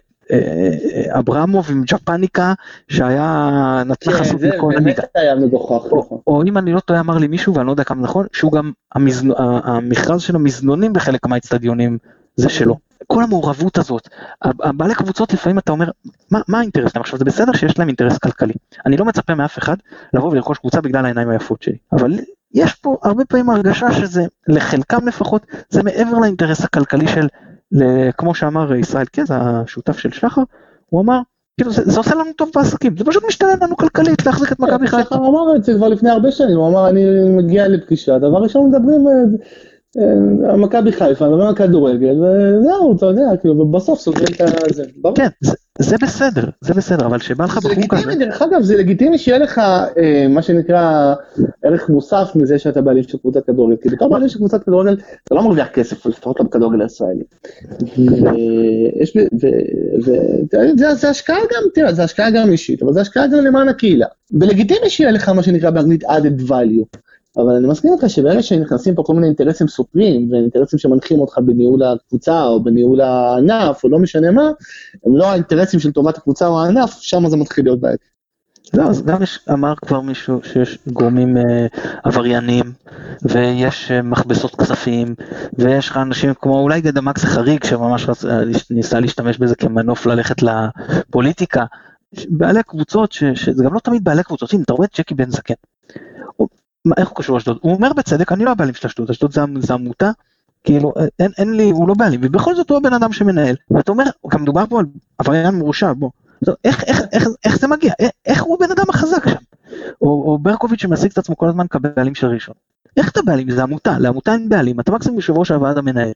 אברמוב עם ג'פניקה שהיה נתן כן, חסות מכל הליגה. נכון. או אם אני לא טועה אמר לי מישהו ואני לא יודע כמה נכון, שהוא גם המכרז של המזנונים בחלק מהאצטדיונים זה שלו. כל המעורבות הזאת, הבעלי קבוצות לפעמים אתה אומר, מה, מה האינטרס שלהם? עכשיו זה בסדר שיש להם אינטרס כלכלי. אני לא מצפה מאף אחד לבוא ולרכוש קבוצה בגלל העיניים היפות שלי, אבל יש פה הרבה פעמים הרגשה שזה, לחלקם לפחות, זה מעבר לאינטרס הכלכלי של כמו שאמר ישראל קז, השותף של שחר, הוא אמר, כאילו זה, זה עושה לנו טוב בעסקים, זה פשוט משתלם לנו כלכלית להחזיק את מכבי חיפה. שחר אמר את זה כבר לפני הרבה שנים, הוא אמר אני מגיע לפגישה, דבר ראשון מדברים אה, מכבי חיפה, מדברים על כדורגל, וזהו, אתה יודע, כאילו, ובסוף סוגרים את זה. כן, זה בסדר, זה בסדר, אבל שבא לך בחור כזה... דרך אגב, זה לגיטימי שיהיה לך אה, מה שנקרא ערך מוסף מזה שאתה בעלים של קבוצת כדורגל, כי בתור בעלים של קבוצת כדורגל אתה לא מרוויח כסף, לפחות לא בכדורגל הישראלי. וזה השקעה גם, תראה, זה השקעה גם אישית, אבל זה השקעה גם למען הקהילה. ולגיטימי שיהיה לך מה שנקרא באנגלית added value. אבל אני מסכים איתך שברגע שנכנסים פה כל מיני אינטרסים סותרים, ואינטרסים שמנחים אותך בניהול הקבוצה, או בניהול הענף, או לא משנה מה, הם לא האינטרסים של טובת הקבוצה או הענף, שם זה מתחיל להיות בעייתי. לא, אז גם יש, אמר כבר מישהו שיש גורמים אה, עבריינים, ויש אה, מכבסות כספים, ויש לך אנשים כמו אולי גדמק זה חריג, שממש רצ, אה, ניסה להשתמש בזה כמנוף ללכת לפוליטיקה, בעלי קבוצות, ש, שזה גם לא תמיד בעלי קבוצות, הנה אתה רואה את ג'קי בן זקן. איך הוא קשור לאשדוד? הוא אומר בצדק, אני לא הבעלים של אשדוד, אשדוד זה, עמותה, כאילו אין, אין לי, הוא לא בעלים, ובכל זאת הוא הבן אדם שמנהל. ואתה אומר, גם מדובר פה על עבריין מורשע, בוא. איך, איך, איך, איך זה מגיע? איך, איך הוא הבן אדם החזק שם? או, או ברקוביץ' שמעסיק את עצמו כל הזמן כבעלים של ראשון. איך אתה בעלים? זה עמותה, לעמותה אין בעלים, אתה מקסימום יושב ראש הוועד המנהל.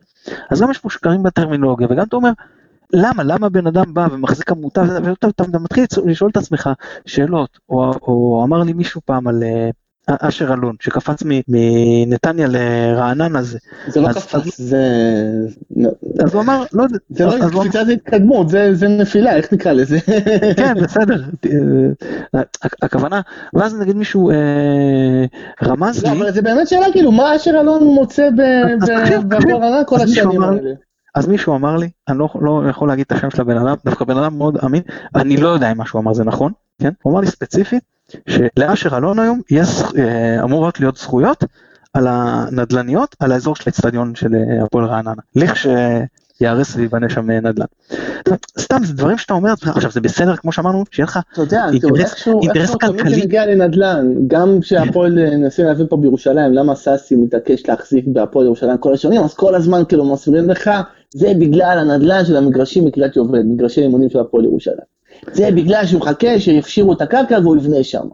אז גם יש פה שקרים בטרמינולוגיה, וגם אתה אומר, למה, למה בן אדם בא ומחזיק עמותה, ואתה אתה מתחיל לשאול את עצמך שאלות, או, או אמר לי מישהו פעם על אה, אשר אלון, שקפץ מנתניה לרעננה זה. זה לא קפץ, זה... אז הוא אמר, לא. זה לא קפיצה, זה התקדמות, זה נפילה, איך נקרא לזה? [LAUGHS] כן, בסדר. הכוונה, ואז נגיד מישהו אה, רמז לי... לא, אבל זה באמת שאלה, כאילו, מה אשר אלון מוצא בפורנה כל השנים האלה? אז מישהו אמר לי, אני לא, לא יכול להגיד את השם של הבן אדם, דווקא בן אדם מאוד אמין, אני לא יודע אם מה שהוא אמר זה נכון, כן? הוא אמר לי ספציפית, שלאשר אלון היום יש, אה, אמורות להיות זכויות על הנדלניות, על האזור של האצטדיון של אה, הפועל רעננה, לכשייהרס ויבנה שם אה, נדל"ן. סתם זה דברים שאתה אומר, עכשיו זה בסדר כמו שאמרנו, שיהיה לך אינטרס כלכלי. תמיד מגיע לנדל"ן, גם כשהפועל מנסים להבין פה בירושלים, למה סאסי מתעקש להחזיק בהפועל ירושלים כל השנים, אז כל הזמן כאילו מסבירים לך, זה בגלל הנדל"ן של המגרשים מקריית יובל, מגרשי אימונים של הפועל ירושלים. זה בגלל שהוא מחכה שיפשירו את הקרקע והוא יבנה שם.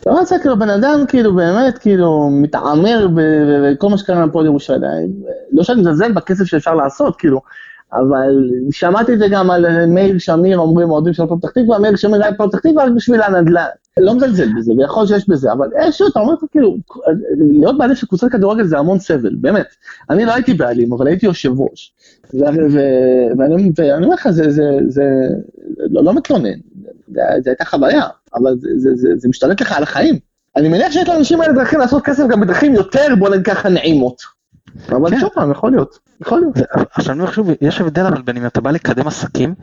אתה רואה כאילו בן אדם כאילו באמת כאילו מתעמר בכל מה שקרה לפועל ירושלים. לא שאני מזלזל בכסף שאפשר לעשות כאילו, אבל שמעתי את זה גם על מאיר שמיר אומרים אוהדים של פתח תקווה, מאיר שמיר היה פתח תקווה רק בשביל הנדל"ן. לא מזלזל בזה, ויכול שיש בזה, אבל איכשהו אתה אומר כאילו, להיות בעלים של קבוצת כדורגל זה המון סבל, באמת. אני לא הייתי בעלים, אבל הייתי יושב ראש. ואני אומר לך, זה לא, לא מתלונן, זו הייתה חוויה, אבל זה משתלט לך על החיים. אני מניח שיש לאנשים האלה דרכים לעשות כסף גם בדרכים יותר, בוא נגיד ככה, נעימות. אבל כן. שוב פעם, יכול להיות, יכול להיות. עכשיו אני חושב, יש הבדל אבל בין אם אתה בא לקדם עסקים,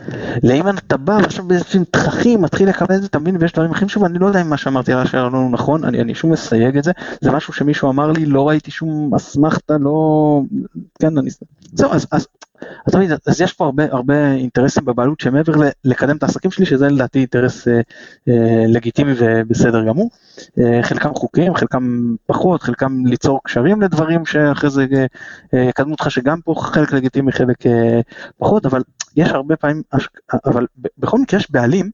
לאם אתה בא ועכשיו באיזשהם תככים מתחיל לקבל את זה, אתה מבין, ויש דברים אחרים, שוב, אני לא יודע אם מה שאמרתי על השאלה לא נכון, אני, אני שום מסייג את זה, זה משהו שמישהו אמר לי, לא ראיתי שום אסמכתה, לא... כן, אני... זהו, אז, אז אז תמיד, אז יש פה הרבה, הרבה אינטרסים בבעלות שמעבר לקדם את העסקים שלי, שזה לדעתי אינטרס אה, אה, לגיטימי ובסדר גמור. אה, חלקם חוקיים, חלקם פחות, חלקם ליצור קשרים לדברים שאחרי זה אה, אה, יקדמו אותך, שגם פה חלק לגיטימי, חלק אה, פחות, אבל יש הרבה פעמים, אבל בכל מקרה יש בעלים,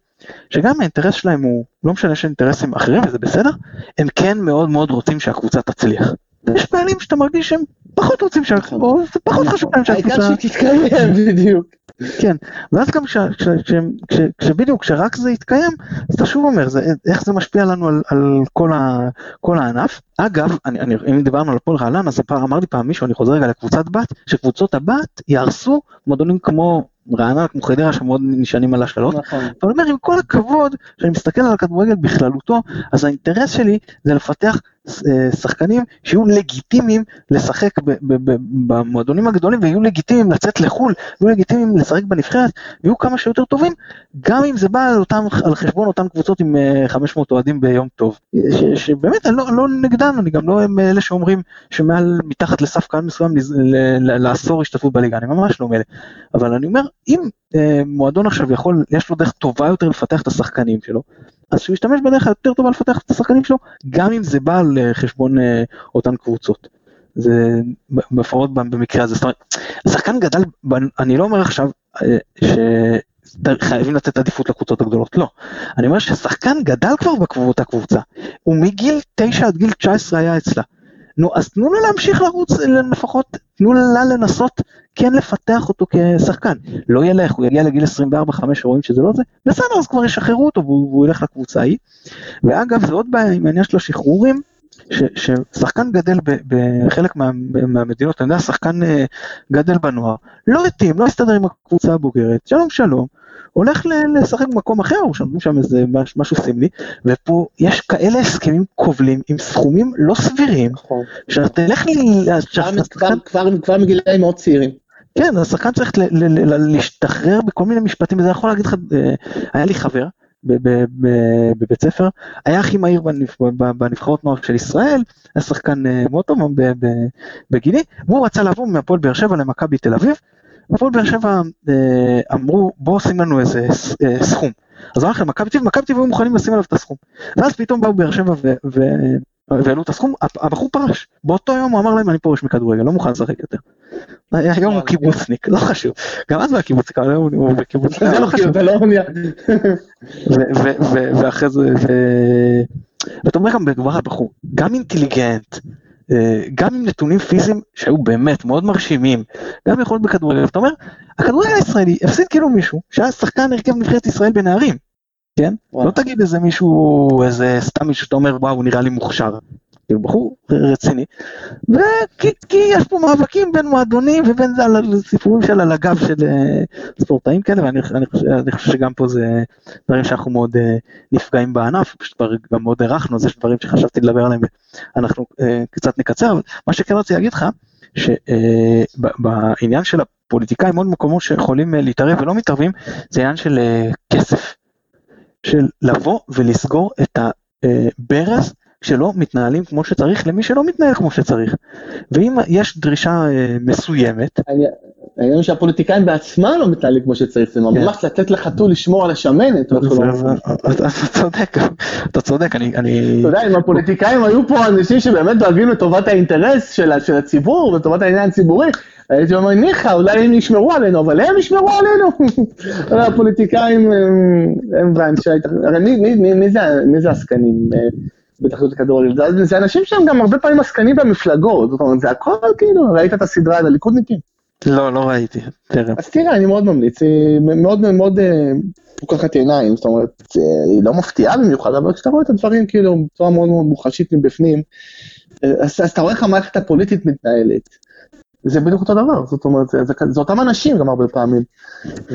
שגם האינטרס שלהם הוא, לא משנה שיש אינטרסים אחרים וזה בסדר, הם כן מאוד מאוד רוצים שהקבוצה תצליח. יש בעלים שאתה מרגיש שהם פחות רוצים שהקבוצה. זה פחות חשוב להם שהקבוצה... העיקר שתתקיים [LAUGHS] בדיוק. כן, ואז גם כשבדיוק, כשרק זה יתקיים, אז אתה שוב אומר, איך זה משפיע לנו על כל הענף. אגב, אם דיברנו על הפועל רענן, אז אמר לי פעם מישהו, אני חוזר רגע לקבוצת בת, שקבוצות הבת יהרסו מועדונים כמו רעננה כמו חדרה שמאוד נשענים על השאלות, נכון. אבל אומר עם כל הכבוד, כשאני מסתכל על הכדורגל בכללותו, אז האינטרס שלי זה לפתח שחקנים שיהיו לגיטימיים לשחק במועדונים הגדולים ויהיו לגיטימיים לצאת לחו"ל, ויהיו לגיטימיים לשחק בנבחרת, ויהיו כמה שיותר טובים, גם אם זה בא על, אותם, על חשבון אותן קבוצות עם 500 אה, אוהדים ביום טוב. ש, שבאמת אני לא, לא נגדן, אני גם לא מאלה שאומרים שמעל, מתחת לסף קהל מסוים לאסור השתתפות בליגה, אני ממש לא מאלה. אבל אני אומר, אם אה, מועדון עכשיו יכול, יש לו דרך טובה יותר לפתח את השחקנים שלו, אז שהוא ישתמש בדרך היותר טובה לפתח את השחקנים שלו, גם אם זה בא על חשבון אה, אותן קבוצות. זה לפחות במקרה הזה, זאת אומרת, השחקן גדל, אני לא אומר עכשיו אה, שחייבים לתת עדיפות לקבוצות הגדולות, לא. אני אומר ששחקן גדל כבר באותה קבוצה, הוא מגיל 9 עד גיל 19 היה אצלה. נו, אז תנו לו להמשיך לרוץ לפחות, תנו לה לנסות כן לפתח אותו כשחקן. לא ילך, הוא יגיע לגיל 24-5 רואים שזה לא זה, בסדר, אז כבר ישחררו אותו והוא, והוא ילך לקבוצה ההיא. ואגב, זה עוד בעיה עם העניין של השחרורים, ש, ששחקן גדל בחלק מה, מהמדינות, אני יודע, שחקן אה, גדל בנוער, לא התאים, לא הסתדר עם הקבוצה הבוגרת, שלום שלום, הולך לשחק במקום אחר, או שנותנים שם איזה משהו סמלי, ופה יש כאלה הסכמים כובלים עם סכומים לא סבירים, נכון. שאתה תלך לי... כבר מגילאים מאוד צעירים. כן, השחקן צריך להשתחרר בכל מיני משפטים, וזה יכול להגיד לך, אה, היה לי חבר, בבית ספר, היה הכי מהיר בנבחרות נוער של ישראל, היה שחקן אה, מאוד טוב בגילי, והוא רצה לעבור מהפועל באר שבע למכבי תל אביב, הפועל באר שבע אה, אמרו בואו שים לנו איזה סכום. אז הוא הלך למכבי תל מכבי תל היו מוכנים לשים עליו את הסכום. ואז פתאום באו באר שבע והעלו את הסכום, הבחור פרש. באותו יום הוא אמר להם אני פורש מכדורגל, לא מוכן לשחק יותר. היום הוא קיבוצניק, לא חשוב. גם אז הוא היה קיבוצניק, אבל היום הוא בקיבוצניק, זה לא חשוב. לא ואחרי זה, ואתה אומר גם מדובר על בחור, גם אינטליגנט, אה, גם עם נתונים פיזיים שהיו באמת מאוד מרשימים, גם יכול להיות בכדורגל, ואתה אומר, הכדורגל הישראלי הפסיד כאילו מישהו שהיה שחקן הרכב נבחרת ישראל בנערים, כן? וואו. לא תגיד איזה מישהו, איזה סתם מישהו שאתה אומר וואו הוא נראה לי מוכשר, כאילו בחור רציני, וכי כי יש פה מאבקים בין מועדונים ובין זה על סיפורים של על הגב של אה, ספורטאים כאלה, ואני אני חושב, אני חושב שגם פה זה דברים שאנחנו מאוד אה, נפגעים בענף, פשוט גם מאוד הערכנו, אז יש דברים שחשבתי לדבר עליהם ואנחנו אה, קצת נקצר, אבל מה שכן רציתי להגיד לך, שבעניין של הפוליטיקאים עוד מקומות שיכולים להתערב ולא מתערבים, זה עניין של כסף, של לבוא ולסגור את הברז כשלא מתנהלים כמו שצריך למי שלא מתנהל כמו שצריך. ואם יש דרישה אה, מסוימת, אני- העניין הוא שהפוליטיקאים בעצמם לא מתנהלים כמו שצריך, זה ממש לתת לחתול לשמור על השמנת. שלא אומרים. אתה צודק, אתה צודק, אני, אתה יודע, אם הפוליטיקאים היו פה אנשים שבאמת דואגים לטובת האינטרס של הציבור ולטובת העניין הציבורי, הייתי אומר, ניחא, אולי הם ישמרו עלינו, אבל הם ישמרו עלינו. [LAUGHS] הפוליטיקאים הם- הרי מי- זה- העסקנים אה, בהתאחדות לכדורגל? זה- זה אנשים שהם גם הרבה פעמים עסקנים במפלגות, זאת אומרת, זה הכל כאילו, ראית את הסדרה על הליכודניקים? לא, לא ראיתי, טרם. אז תראה, אני מאוד ממליץ, היא מאוד מאוד אה, פוקחת עיניים, זאת אומרת, אה, היא לא מפתיעה במיוחד, אבל כשאתה רואה את הדברים כאילו בצורה מאוד מאוד מוחשית מבפנים, אה, אז, אז אתה רואה איך המערכת הפוליטית מתנהלת. זה בדיוק אותו דבר, זאת אומרת, זה, זה, זה אותם אנשים גם הרבה פעמים.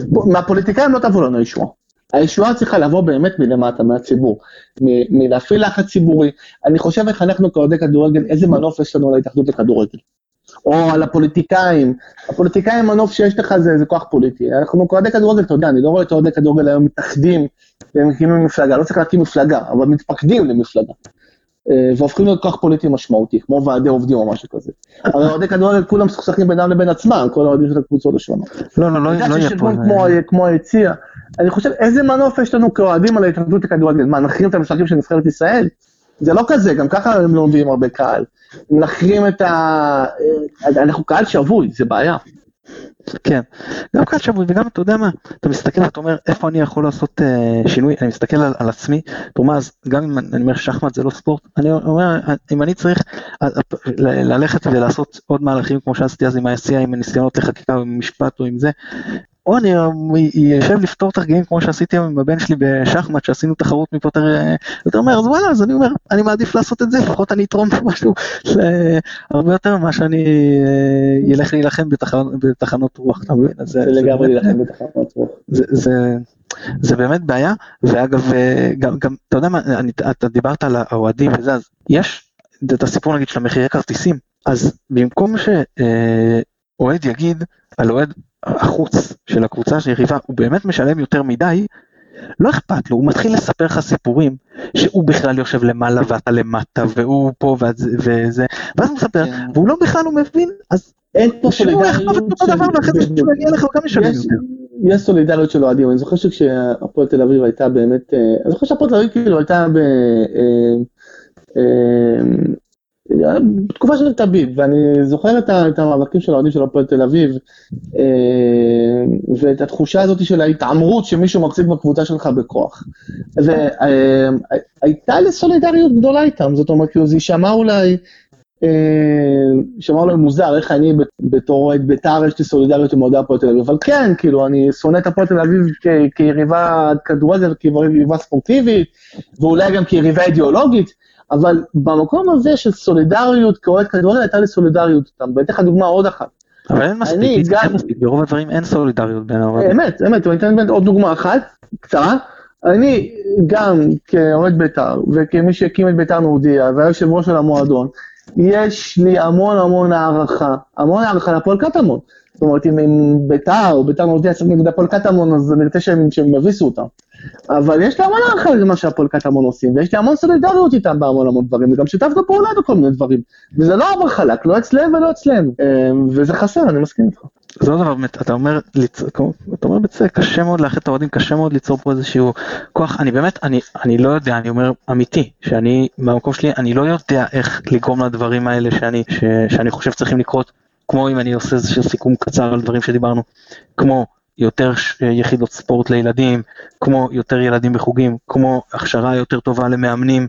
בוא, מהפוליטיקאים לא תבוא לנו ישועה. הישועה צריכה לבוא באמת מלמטה, מהציבור, מ- מלהפעיל לחץ ציבורי. אני חושב איך אנחנו כאוהדי כדורגל, איזה מנוף יש לנו להתאחדות לכדורגל. או על הפוליטיקאים, הפוליטיקאים מנוף שיש לך זה, זה כוח פוליטי. אנחנו כאוהדי כדורגל, אתה יודע, אני לא רואה את אוהדי כדורגל היום מתאחדים ומקימים מפלגה, לא צריך להקים מפלגה, אבל מתפקדים למפלגה. אה, והופכים להיות כוח פוליטי משמעותי, כמו ועדי עובדים או משהו כזה. הרי אוהדי כדורגל כולם מסוכסכים בינם לבין עצמם, כל האוהדים של הקבוצות השונות. לא, לא, לא, לא יהיה פה. כמו, כמו היציע, אני חושב, איזה מנוף יש לנו כאוהדים על ההתאחדות לכדורגל? מה, נחרים את המשחקים של נבחרת ישראל? זה לא כזה, גם ככה הם לא מביאים הרבה קהל. נחרים את ה... אה, אנחנו קהל שבוי, זה בעיה. כן, גם קהל שבוי וגם אתה יודע מה, אתה מסתכל ואתה אומר איפה אני יכול לעשות אה, שינוי, אני מסתכל על, על עצמי, אומר אז גם אם אני אומר שחמט זה לא ספורט, אני אומר אם אני צריך אה, אה, ללכת ולעשות עוד מהלכים כמו שעשיתי אז עם ה-SCI, עם הניסיונות לחקיקה או משפט או עם זה, או אני יושב לפתור תרגילים כמו שעשיתי היום עם הבן שלי בשחמט שעשינו תחרות מי פותר, אה, אומר אז וואלה אז אני אומר אני מעדיף לעשות את זה לפחות אני אתרום [LAUGHS] משהו הרבה יותר ממה שאני אה, ילך להילחם בתחנות, רוח, אתה מבין? זה לגמרי להילחם בתחנות רוח. זה, באמת בעיה, ואגב, אה, גם, גם, אתה יודע מה, אני, אתה דיברת על האוהדים וזה, אז יש את הסיפור נגיד של המחירי כרטיסים, אז במקום שאוהד יגיד על אוהד החוץ של הקבוצה של יריבה, הוא באמת משלם יותר מדי, לא אכפת לו, הוא מתחיל לספר לך סיפורים שהוא בכלל יושב למעלה ואתה למטה והוא פה ואת זה- וזה, ואז הוא מספר, כן. והוא לא בכלל לא מבין, אז אין פה הוא גם ישלם יש- סולידריות של אוהדים, אני זוכר שכשהפועל תל אביב הייתה באמת, אה, אני זוכר שהפועל תל אביב כאילו הייתה ב... אה, אה, בתקופה של טביב, ואני זוכר את ה- את המאבקים של האוהדים של הפועל תל אביב, אה, ואת התחושה הזאת של ההתעמרות שמישהו מחזיק בקבוצה שלך בכוח. והייתה לי סולידריות גדולה איתם, זאת אומרת, זה יישמע אולי, אה, יישמע אולי מוזר, איך אני בתור אוהד בית"ר יש לי סולידריות עם אוהדי הפועל תל אביב, אבל כן, כאילו, אני שונא את הפועל תל אביב כיריבה כדורגל, כיריבה ספורטיבית, ואולי גם כיריבה אידיאולוגית, אבל במקום הזה של סולידריות כאוהד כדורגל הייתה לי סולידריות איתם, ואתן לך דוגמה עוד אחת. אבל אין מספיק, אני איציק, גם- אין מספיק, ברוב הדברים אין סולידריות בין האוהדים. אמת, אמת, ואני אתן עוד דוגמה אחת, קצרה. אני גם כאוהד בית"ר, וכמי שהקים את בית"ר נורדיה, והיושב ראש של המועדון, יש לי המון המון הערכה, המון הערכה להפועל קטמון. זאת אומרת, אם, אם בית"ר או בית"ר נורדיה צריך נגד הפועל קטמון, אז אני רוצה שהם, יביסו אותם. אבל יש לי המון הערכה למה שהפועל קטמון עושים, ויש לי המון סולידריות איתם בהמון המון דברים, וגם שיתפנו פעולה בכל מיני דברים. וזה לא עבר חלק, לא אצלם ולא אצלנו. אה, וזה חסר, אני מסכים איתך. זה לא דבר אתה אומר, אתה אומר בצדק, קשה מאוד לאחד את האוהדים, קשה מאוד ליצור פה איזשהו כוח, אני באמת, אני, אני לא יודע, אני אומר אמיתי, שאני, מהמקום שלי, אני לא יודע איך לגרום לדברים האלה שאני, ש, שאני חושב צריכים לקרות, כמו אם אני עושה איזשהו סיכום קצר על דברים שדיברנו, כמו יותר יחידות ספורט לילדים, כמו יותר ילדים בחוגים, כמו הכשרה יותר טובה למאמנים,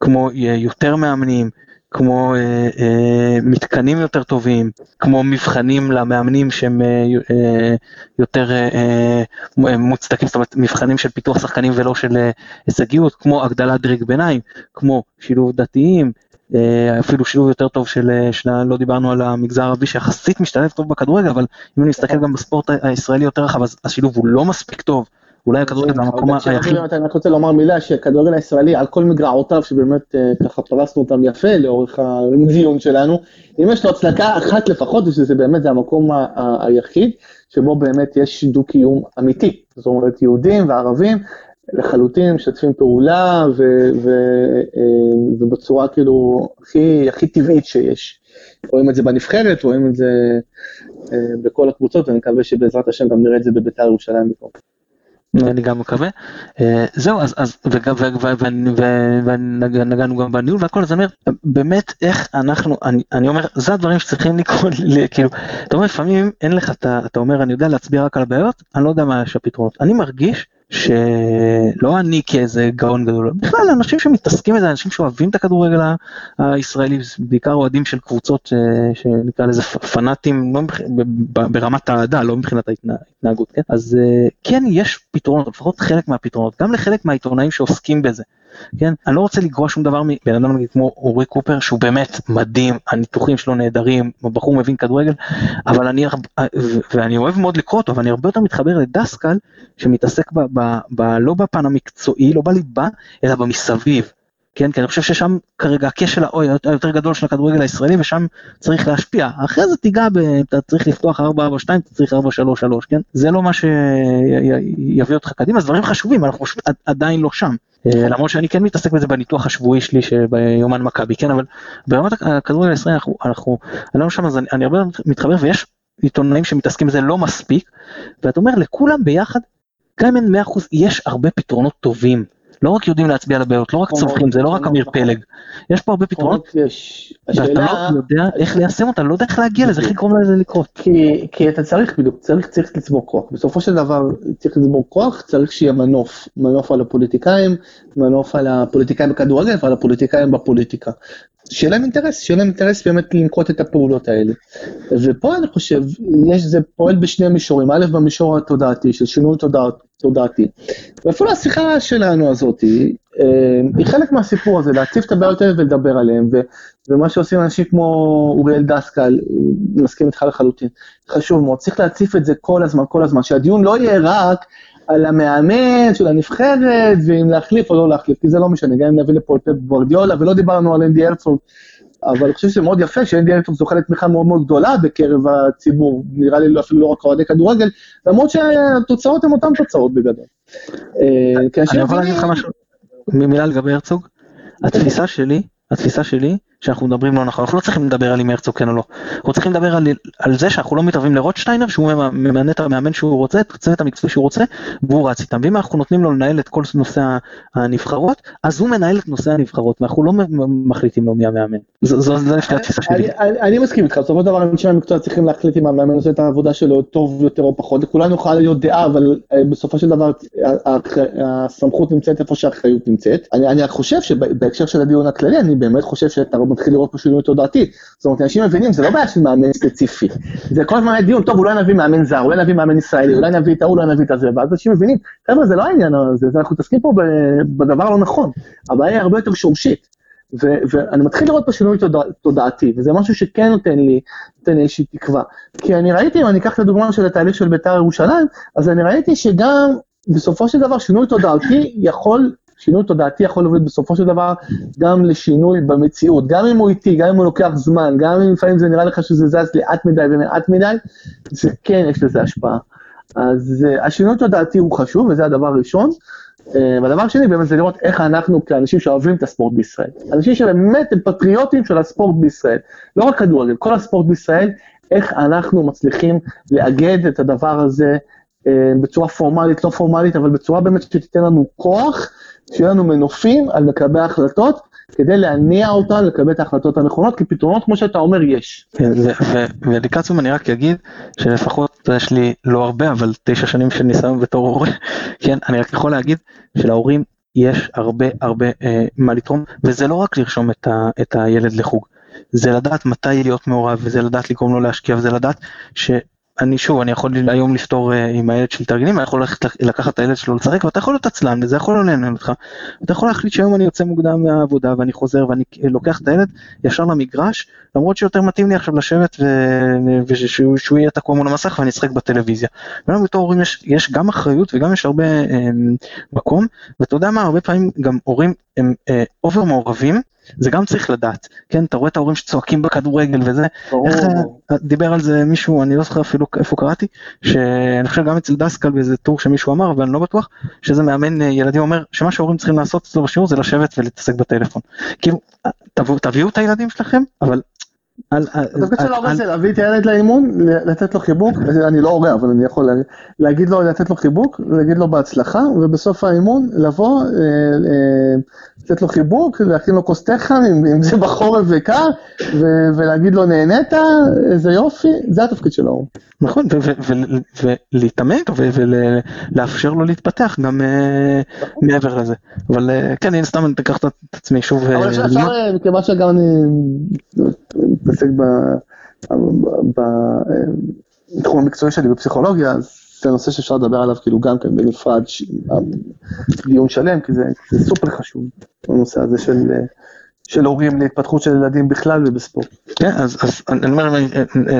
כמו י- יותר מאמנים, כמו אה, אה, מתקנים יותר טובים, כמו מבחנים למאמנים שהם אה, אה, יותר אה, אה, מוצדקים, זאת אומרת מבחנים של פיתוח שחקנים ולא של אה, הישגיות, כמו הגדלת דרג ביניים, כמו שילוב דתיים, אה, אפילו שילוב יותר טוב של, אה, של, לא דיברנו על המגזר הערבי שיחסית משתלב טוב בכדורגל, אבל אם אני מסתכל גם בספורט הישראלי יותר רחב, אז השילוב הוא לא מספיק טוב, אולי הכדורגל זה המקום היחיד, אני רק רוצה לומר מילה שהכדורגל הישראלי על כל מגרעותיו שבאמת אה, ככה פרסנו אותם יפה לאורך הדיון שלנו, אם יש לו הצדקה אחת לפחות זה שזה באמת זה המקום היחיד שבו באמת יש דו קיום אמיתי, זאת אומרת יהודים וערבים לחלוטין משתפים פעולה ו- ו- אה, ובצורה כאילו הכי, הכי טבעית שיש. רואים את זה בנבחרת, רואים את זה אה, בכל הקבוצות, ואני מקווה שבעזרת השם גם נראה את זה בביתר ירושלים בקרוב. אני גם מקווה. אה, זהו, אז, אז ונגענו גם בניהול והכל, אז אני אומר, באמת איך אנחנו, אני, אני אומר, זה הדברים שצריכים לקרות, כאילו, אתה אומר, לפעמים אין לך, אתה, אתה אומר, אני יודע להצביע רק על הבעיות, אני לא יודע מה יש הפתרונות. אני מרגיש שלא אני כאיזה גאון גדול, בכלל אנשים שמתעסקים בזה, אנשים שאוהבים את הכדורגל הישראלי, בעיקר אוהדים של קבוצות אה, שנקרא לזה פנאטים, לא מבח- ברמת האהדה, לא מבחינת ההתנה- ההתנהגות, כן? אז אה, כן יש פתרונות, לפחות חלק מהפתרונות, גם לחלק מהעיתונאים שעוסקים בזה, כן? אני לא רוצה לגרוע שום דבר מבן אדם נגיד כמו אורי קופר שהוא באמת מדהים, הניתוחים שלו נהדרים, הבחור מבין כדורגל, אבל אני, ואני אוהב מאוד לקרוא אותו, אבל אני הרבה יותר מתחבר לדסקל שמתעסק ב, ב, ב, לא בפן המקצועי, לא בליבה, אלא במסביב. כן, כי אני חושב ששם כרגע הכשל היותר גדול של הכדורגל הישראלי ושם צריך להשפיע. אחרי זה תיגע, ב, אתה צריך לפתוח 4-4-2, אתה צריך 4-3-3, כן? זה לא מה שיביא אותך קדימה, זה דברים חשובים, אנחנו עדיין לא שם. אה, למרות שאני כן מתעסק בזה בניתוח השבועי שלי שביומן מכבי, כן, אבל ברמת הכדורגל הישראלי אנחנו, אנחנו, אני לא שם, אז אני, אני הרבה מתחבר ויש עיתונאים שמתעסקים בזה לא מספיק, ואתה אומר לכולם ביחד, גם אם אין 100% יש הרבה פתרונות טובים. לא רק יודעים להצביע על הבעיות, לא רק נכון, צווחים, זה לא רק נכון, אמיר נכון. פלג. יש פה הרבה פתרונות. ואתה לא יודע איך ליישם אותם, לא יודע איך להגיע לזה, איך לגרום לזה לקרות. כי, אתה צריך בדיוק, צריך לצבור כוח. בסופו של דבר צריך לצבור כוח, צריך שיהיה מנוף. מנוף על הפוליטיקאים, מנוף על הפוליטיקאים בכדורגל ועל הפוליטיקאים בפוליטיקה. שיהיה להם אינטרס, שיהיה להם אינטרס באמת לנקוט את הפעולות האלה. ופה אני חושב, יש, זה פועל בשני מישורים. א', במישור התודעתי, של שינוי תודע, תודעתי. ואפילו השיחה שלנו הזאת, אה, היא חלק מהסיפור הזה, להציף את הבעיות האלה ולדבר עליהן. ו, ומה שעושים אנשים כמו אוריאל דסקל, מסכים איתך לחלוטין, חשוב מאוד, צריך להציף את זה כל הזמן, כל הזמן, שהדיון לא יהיה רק על המאמן של הנבחרת, ואם להחליף או לא להחליף, כי זה לא משנה, גם אם נביא לפה את גוורדיולה, ולא דיברנו על אנדי הרצוג, אבל אני חושב שזה מאוד יפה שאנדי הרצוג זוכה לתמיכה מאוד מאוד גדולה בקרב הציבור, נראה לי אפילו לא רק אוהדי כדורגל, למרות שהתוצאות הן אותן תוצאות בגדול. אה, אנשים אני יכול להגיד לך משהו, מילה לגבי הרצוג, התפיסה שלי, התפיסה שלי, שאנחנו מדברים לא נכון, אנחנו לא צריכים לדבר על אם הרצוג כן או לא, אנחנו צריכים לדבר על, על זה שאנחנו לא מתערבים לרוטשטיינר, שהוא ממנה את המאמן שהוא רוצה, את הצוות המקצועי שהוא רוצה, והוא רץ איתם, ואם אנחנו נותנים לו לנהל את כל נושא הנבחרות, אז הוא מנהל את נושא הנבחרות, ואנחנו לא מחליטים לו מי המאמן, זו, לפי התפיסה שלי. אני, מסכים איתך, בסופו של דבר אנשי המקצוע צריכים להחליט אם המאמן עושה את העבודה שלו טוב יותר או פחות, לכולנו יכולה להיות דעה, אבל אה, בסופו של דבר ה- ה- הסמכות נמצאת איפה שהאחריות נמצאת. אני, חושב שבהקשר של הדיון הכללי, אני באמת חושב שאתה מתחיל לראות פה שינוי תודעתי. זאת אומרת, אנשים מבינים, זה לא בעיה של מאמן ספציפי, זה כל הזמן היה דיון, טוב, אולי נביא מאמן זר, אולי נביא מאמן ישראלי, אולי נביא את ההוא, אולי נביא את הזה, ואז אנשים מבינים, חבר'ה, זה לא העניין הזה, זה- אנחנו מתעסקים פה בדבר הלא נכון, הבעיה היא הרבה יותר שורשית. ו- ואני מתחיל לראות פה שינוי תודע, תודעתי, וזה משהו שכן נותן לי, נותן לי איזושהי תקווה. כי אני ראיתי, אם אני אקח את הדוגמה של התהליך של בית"ר ירושלים, אז אני ראיתי שגם בסופו של דבר שינוי תודעתי יכול, שינוי תודעתי יכול להוביל בסופו של דבר גם לשינוי במציאות, גם אם הוא איטי, גם אם הוא לוקח זמן, גם אם לפעמים זה נראה לך שזה זז לאט מדי ומעט מדי, זה כן יש לזה השפעה. אז uh, השינוי תודעתי הוא חשוב, וזה הדבר הראשון. Uh, והדבר השני באמת זה לראות איך אנחנו כאנשים שאוהבים את הספורט בישראל, אנשים שבאמת הם פטריוטים של הספורט בישראל, לא רק כדורגל, כל הספורט בישראל, איך אנחנו מצליחים לאגד את הדבר הזה אה, בצורה פורמלית, לא פורמלית, אבל בצורה באמת שתיתן לנו כוח, שיהיו לנו מנופים על מקבלי ההחלטות, כדי להניע אותן לקבל את ההחלטות הנכונות, כי פתרונות, כמו שאתה אומר, יש. כן, ולקראת סיום אני רק אגיד שלפחות יש לי לא הרבה אבל תשע שנים של ניסיון בתור הורה, [LAUGHS] כן, אני רק יכול להגיד שלהורים יש הרבה הרבה אה, מה לתרום וזה לא רק לרשום את, ה- את הילד לחוג, זה לדעת מתי להיות מעורב וזה לדעת לגרום לו להשקיע וזה לדעת ש... אני שוב, אני יכול היום לפתור uh, עם הילד שלי תרגילים, אני יכול ללכת לקחת את הילד שלו לשחק, ואתה יכול להיות עצלן, וזה יכול לא לעניין אותך. אתה יכול להחליט שהיום אני יוצא מוקדם מהעבודה, ואני חוזר, ואני לוקח את הילד ישר למגרש, למרות שיותר מתאים לי עכשיו לשבת, ושהוא יהיה תקוע מול המסך ואני אשחק בטלוויזיה. ולנו בתור הורים יש, יש גם אחריות וגם יש הרבה אמ, מקום, ואתה יודע מה, הרבה פעמים גם הורים הם over אה, מעורבים. זה גם צריך לדעת, כן, אתה רואה את ההורים שצועקים בכדורגל וזה, איך דיבר על זה מישהו, אני לא זוכר אפילו איפה קראתי, שאני חושב גם אצל דסקל באיזה טור שמישהו אמר, אבל אני לא בטוח, שזה מאמן ילדים אומר, שמה שההורים צריכים לעשות אצלו בשיעור זה לשבת ולהתעסק בטלפון. כאילו, תביאו את הילדים שלכם, אבל התפקיד של ההורה זה להביא את הילד לאימון, לתת לו חיבוק, אני לא הורה אבל אני יכול להגיד לו, לתת לו חיבוק, להגיד לו בהצלחה, ובסוף האימון לבוא, לתת לו חיבוק, להכין לו כוס תחם, אם זה בחורף וקר, ולהגיד לו נהנית, איזה יופי, זה התפקיד של ההורה. נכון, ולהתאמן ולאפשר לו להתפתח גם מעבר לזה. אבל כן, הנה סתם אני אקח את עצמי שוב. אבל אפשר, מכיוון שגם אני מתעסק בתחום המקצועי שלי בפסיכולוגיה, אז זה נושא שאפשר לדבר עליו כאילו גם כן בנפרד, דיון שלם, כי זה סופר חשוב, הנושא הזה של... של הורים להתפתחות של ילדים בכלל ובספורט. כן, אז, אז אני אומר,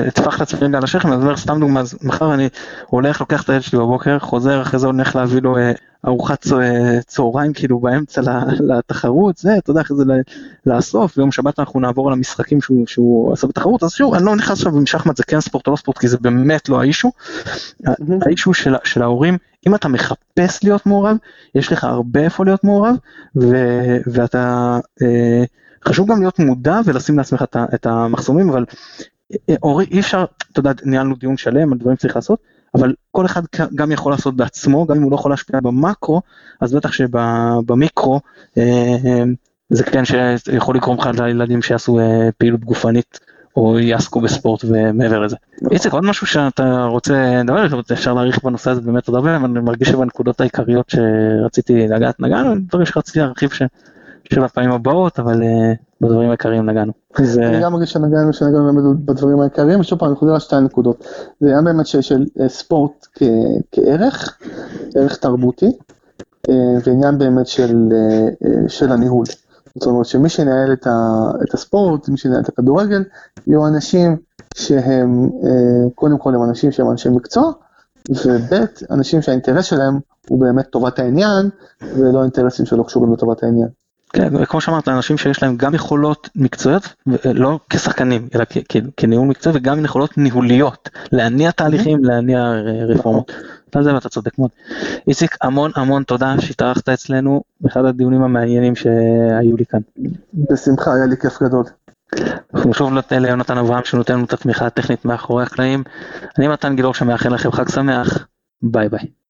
אטפח לעצמי רגע על השכם, אני אומר סתם דוגמא, אז מחר אני הולך, לוקח את הילד שלי בבוקר, חוזר, אחרי זה הולך להביא לו אה, ארוחת צהריים כאילו באמצע [LAUGHS] לתחרות, זה, אתה יודע, אחרי זה לאסוף, ביום שבת אנחנו נעבור על המשחקים שהוא, עשה בתחרות, אז שוב, אני לא נכנס עכשיו עם שחמט זה כן ספורט או לא ספורט, כי זה באמת לא האישו. האישו של, של ההורים, אם אתה מחפש להיות מעורב, יש לך הרבה איפה להיות מעורב, ו, ואתה... אה, חשוב גם להיות מודע ולשים לעצמך את המחסומים, אבל אה, אורי, אי אפשר, אתה יודע, ניהלנו דיון שלם על דברים שצריך לעשות, אבל כל אחד גם יכול לעשות בעצמו, גם אם הוא לא יכול להשפיע במקרו, אז בטח שבמיקרו אה, זה כן שיכול לגרום לך לילדים שיעשו פעילות גופנית או יעסקו בספורט ומעבר לזה. איציק, עוד משהו שאתה רוצה לדבר, אפשר להאריך בנושא הזה באמת עוד הרבה, אבל אני מרגיש שבנקודות העיקריות שרציתי לגעת נגענו, דברים שרציתי להרחיב של הפעמים הבאות, אבל בדברים העיקריים נגענו. אני גם מרגיש שנגענו, שנגענו בדברים העיקריים, ושוב פעם אני חוזר על שתי הנקודות. זה היה באמת של ספורט כערך, ערך תרבותי, ועניין באמת של הניהול. זאת אומרת שמי שינהל את, ה, את הספורט, מי שינהל את הכדורגל, יהיו אנשים שהם, אה, קודם כל הם אנשים שהם אנשי מקצוע, וב' אנשים שהאינטרס שלהם הוא באמת טובת העניין, ולא אינטרסים שלא קשורים לטובת העניין. כן, כמו שאמרת, אנשים שיש להם גם יכולות מקצועיות, לא כשחקנים, אלא כניהול מקצועי וגם יכולות ניהוליות, להניע תהליכים, להניע רפורמות. על זה ואתה צודק מאוד. איציק, המון המון תודה שהתארחת אצלנו, באחד הדיונים המעניינים שהיו לי כאן. בשמחה, היה לי כיף גדול. אנחנו שוב ליונתן אברהם שנותן לנו את התמיכה הטכנית מאחורי הקלעים. אני מתן גילאור שמאחל לכם חג שמח, ביי ביי.